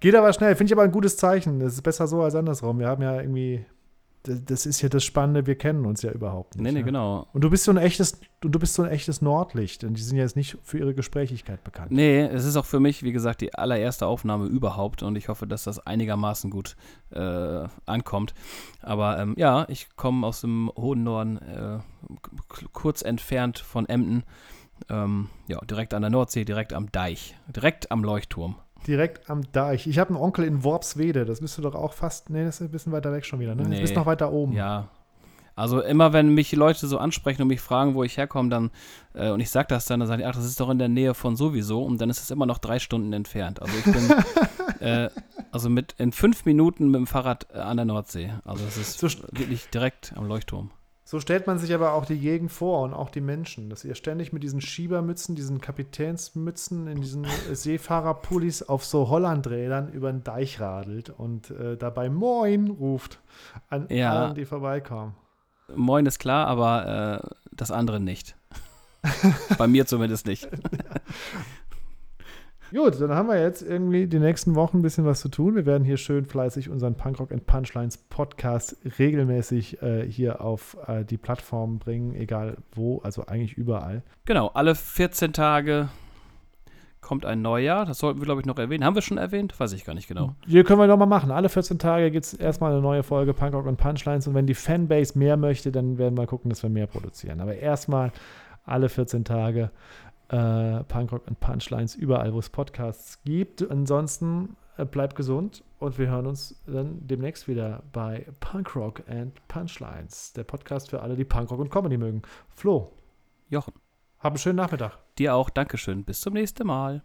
geht aber schnell. Finde ich aber ein gutes Zeichen. Das ist besser so als andersrum. Wir haben ja irgendwie das ist ja das Spannende, wir kennen uns ja überhaupt nicht. Nee, nee, ja. genau. Und du bist so ein echtes, und du bist so ein echtes Nordlicht. Und die sind ja jetzt nicht für ihre Gesprächigkeit bekannt. Nee, es ist auch für mich, wie gesagt, die allererste Aufnahme überhaupt und ich hoffe, dass das einigermaßen gut äh, ankommt. Aber ähm, ja, ich komme aus dem hohen Norden, äh, kurz entfernt von Emden. Ähm, ja, direkt an der Nordsee, direkt am Deich, direkt am Leuchtturm direkt am Deich. Ich habe einen Onkel in Worpswede. Das müsste doch auch fast. Nee, das ist ein bisschen weiter weg schon wieder, ne? Nee. Du bist noch weiter oben. Ja. Also immer wenn mich Leute so ansprechen und mich fragen, wo ich herkomme, dann äh, und ich sage das dann, dann sagen die, ach, das ist doch in der Nähe von sowieso und dann ist es immer noch drei Stunden entfernt. Also ich bin äh, also mit in fünf Minuten mit dem Fahrrad äh, an der Nordsee. Also es ist so wirklich direkt am Leuchtturm. So stellt man sich aber auch die Gegend vor und auch die Menschen, dass ihr ständig mit diesen Schiebermützen, diesen Kapitänsmützen in diesen Seefahrerpullis auf so Hollandrädern über den Deich radelt und äh, dabei Moin ruft an Ja. allen, die vorbeikommen. Moin ist klar, aber äh, das andere nicht. Bei mir zumindest nicht. Gut, dann haben wir jetzt irgendwie die nächsten Wochen ein bisschen was zu tun. Wir werden hier schön fleißig unseren Punkrock and Punchlines Podcast regelmäßig äh, hier auf äh, die Plattform bringen, egal wo, also eigentlich überall. Genau, alle 14 Tage kommt ein Neujahr. Das sollten wir, glaube ich, noch erwähnen. Haben wir schon erwähnt? Weiß ich gar nicht genau. Hier können wir nochmal machen. Alle 14 Tage gibt es erstmal eine neue Folge Punkrock und Punchlines. Und wenn die Fanbase mehr möchte, dann werden wir gucken, dass wir mehr produzieren. Aber erstmal alle 14 Tage äh, Punkrock und Punchlines überall, wo es Podcasts gibt. Ansonsten äh, bleibt gesund und wir hören uns dann demnächst wieder bei Punkrock and Punchlines, der Podcast für alle, die Punkrock und Comedy mögen. Flo, Jochen, hab einen schönen Nachmittag. dir auch. Dankeschön. Bis zum nächsten Mal.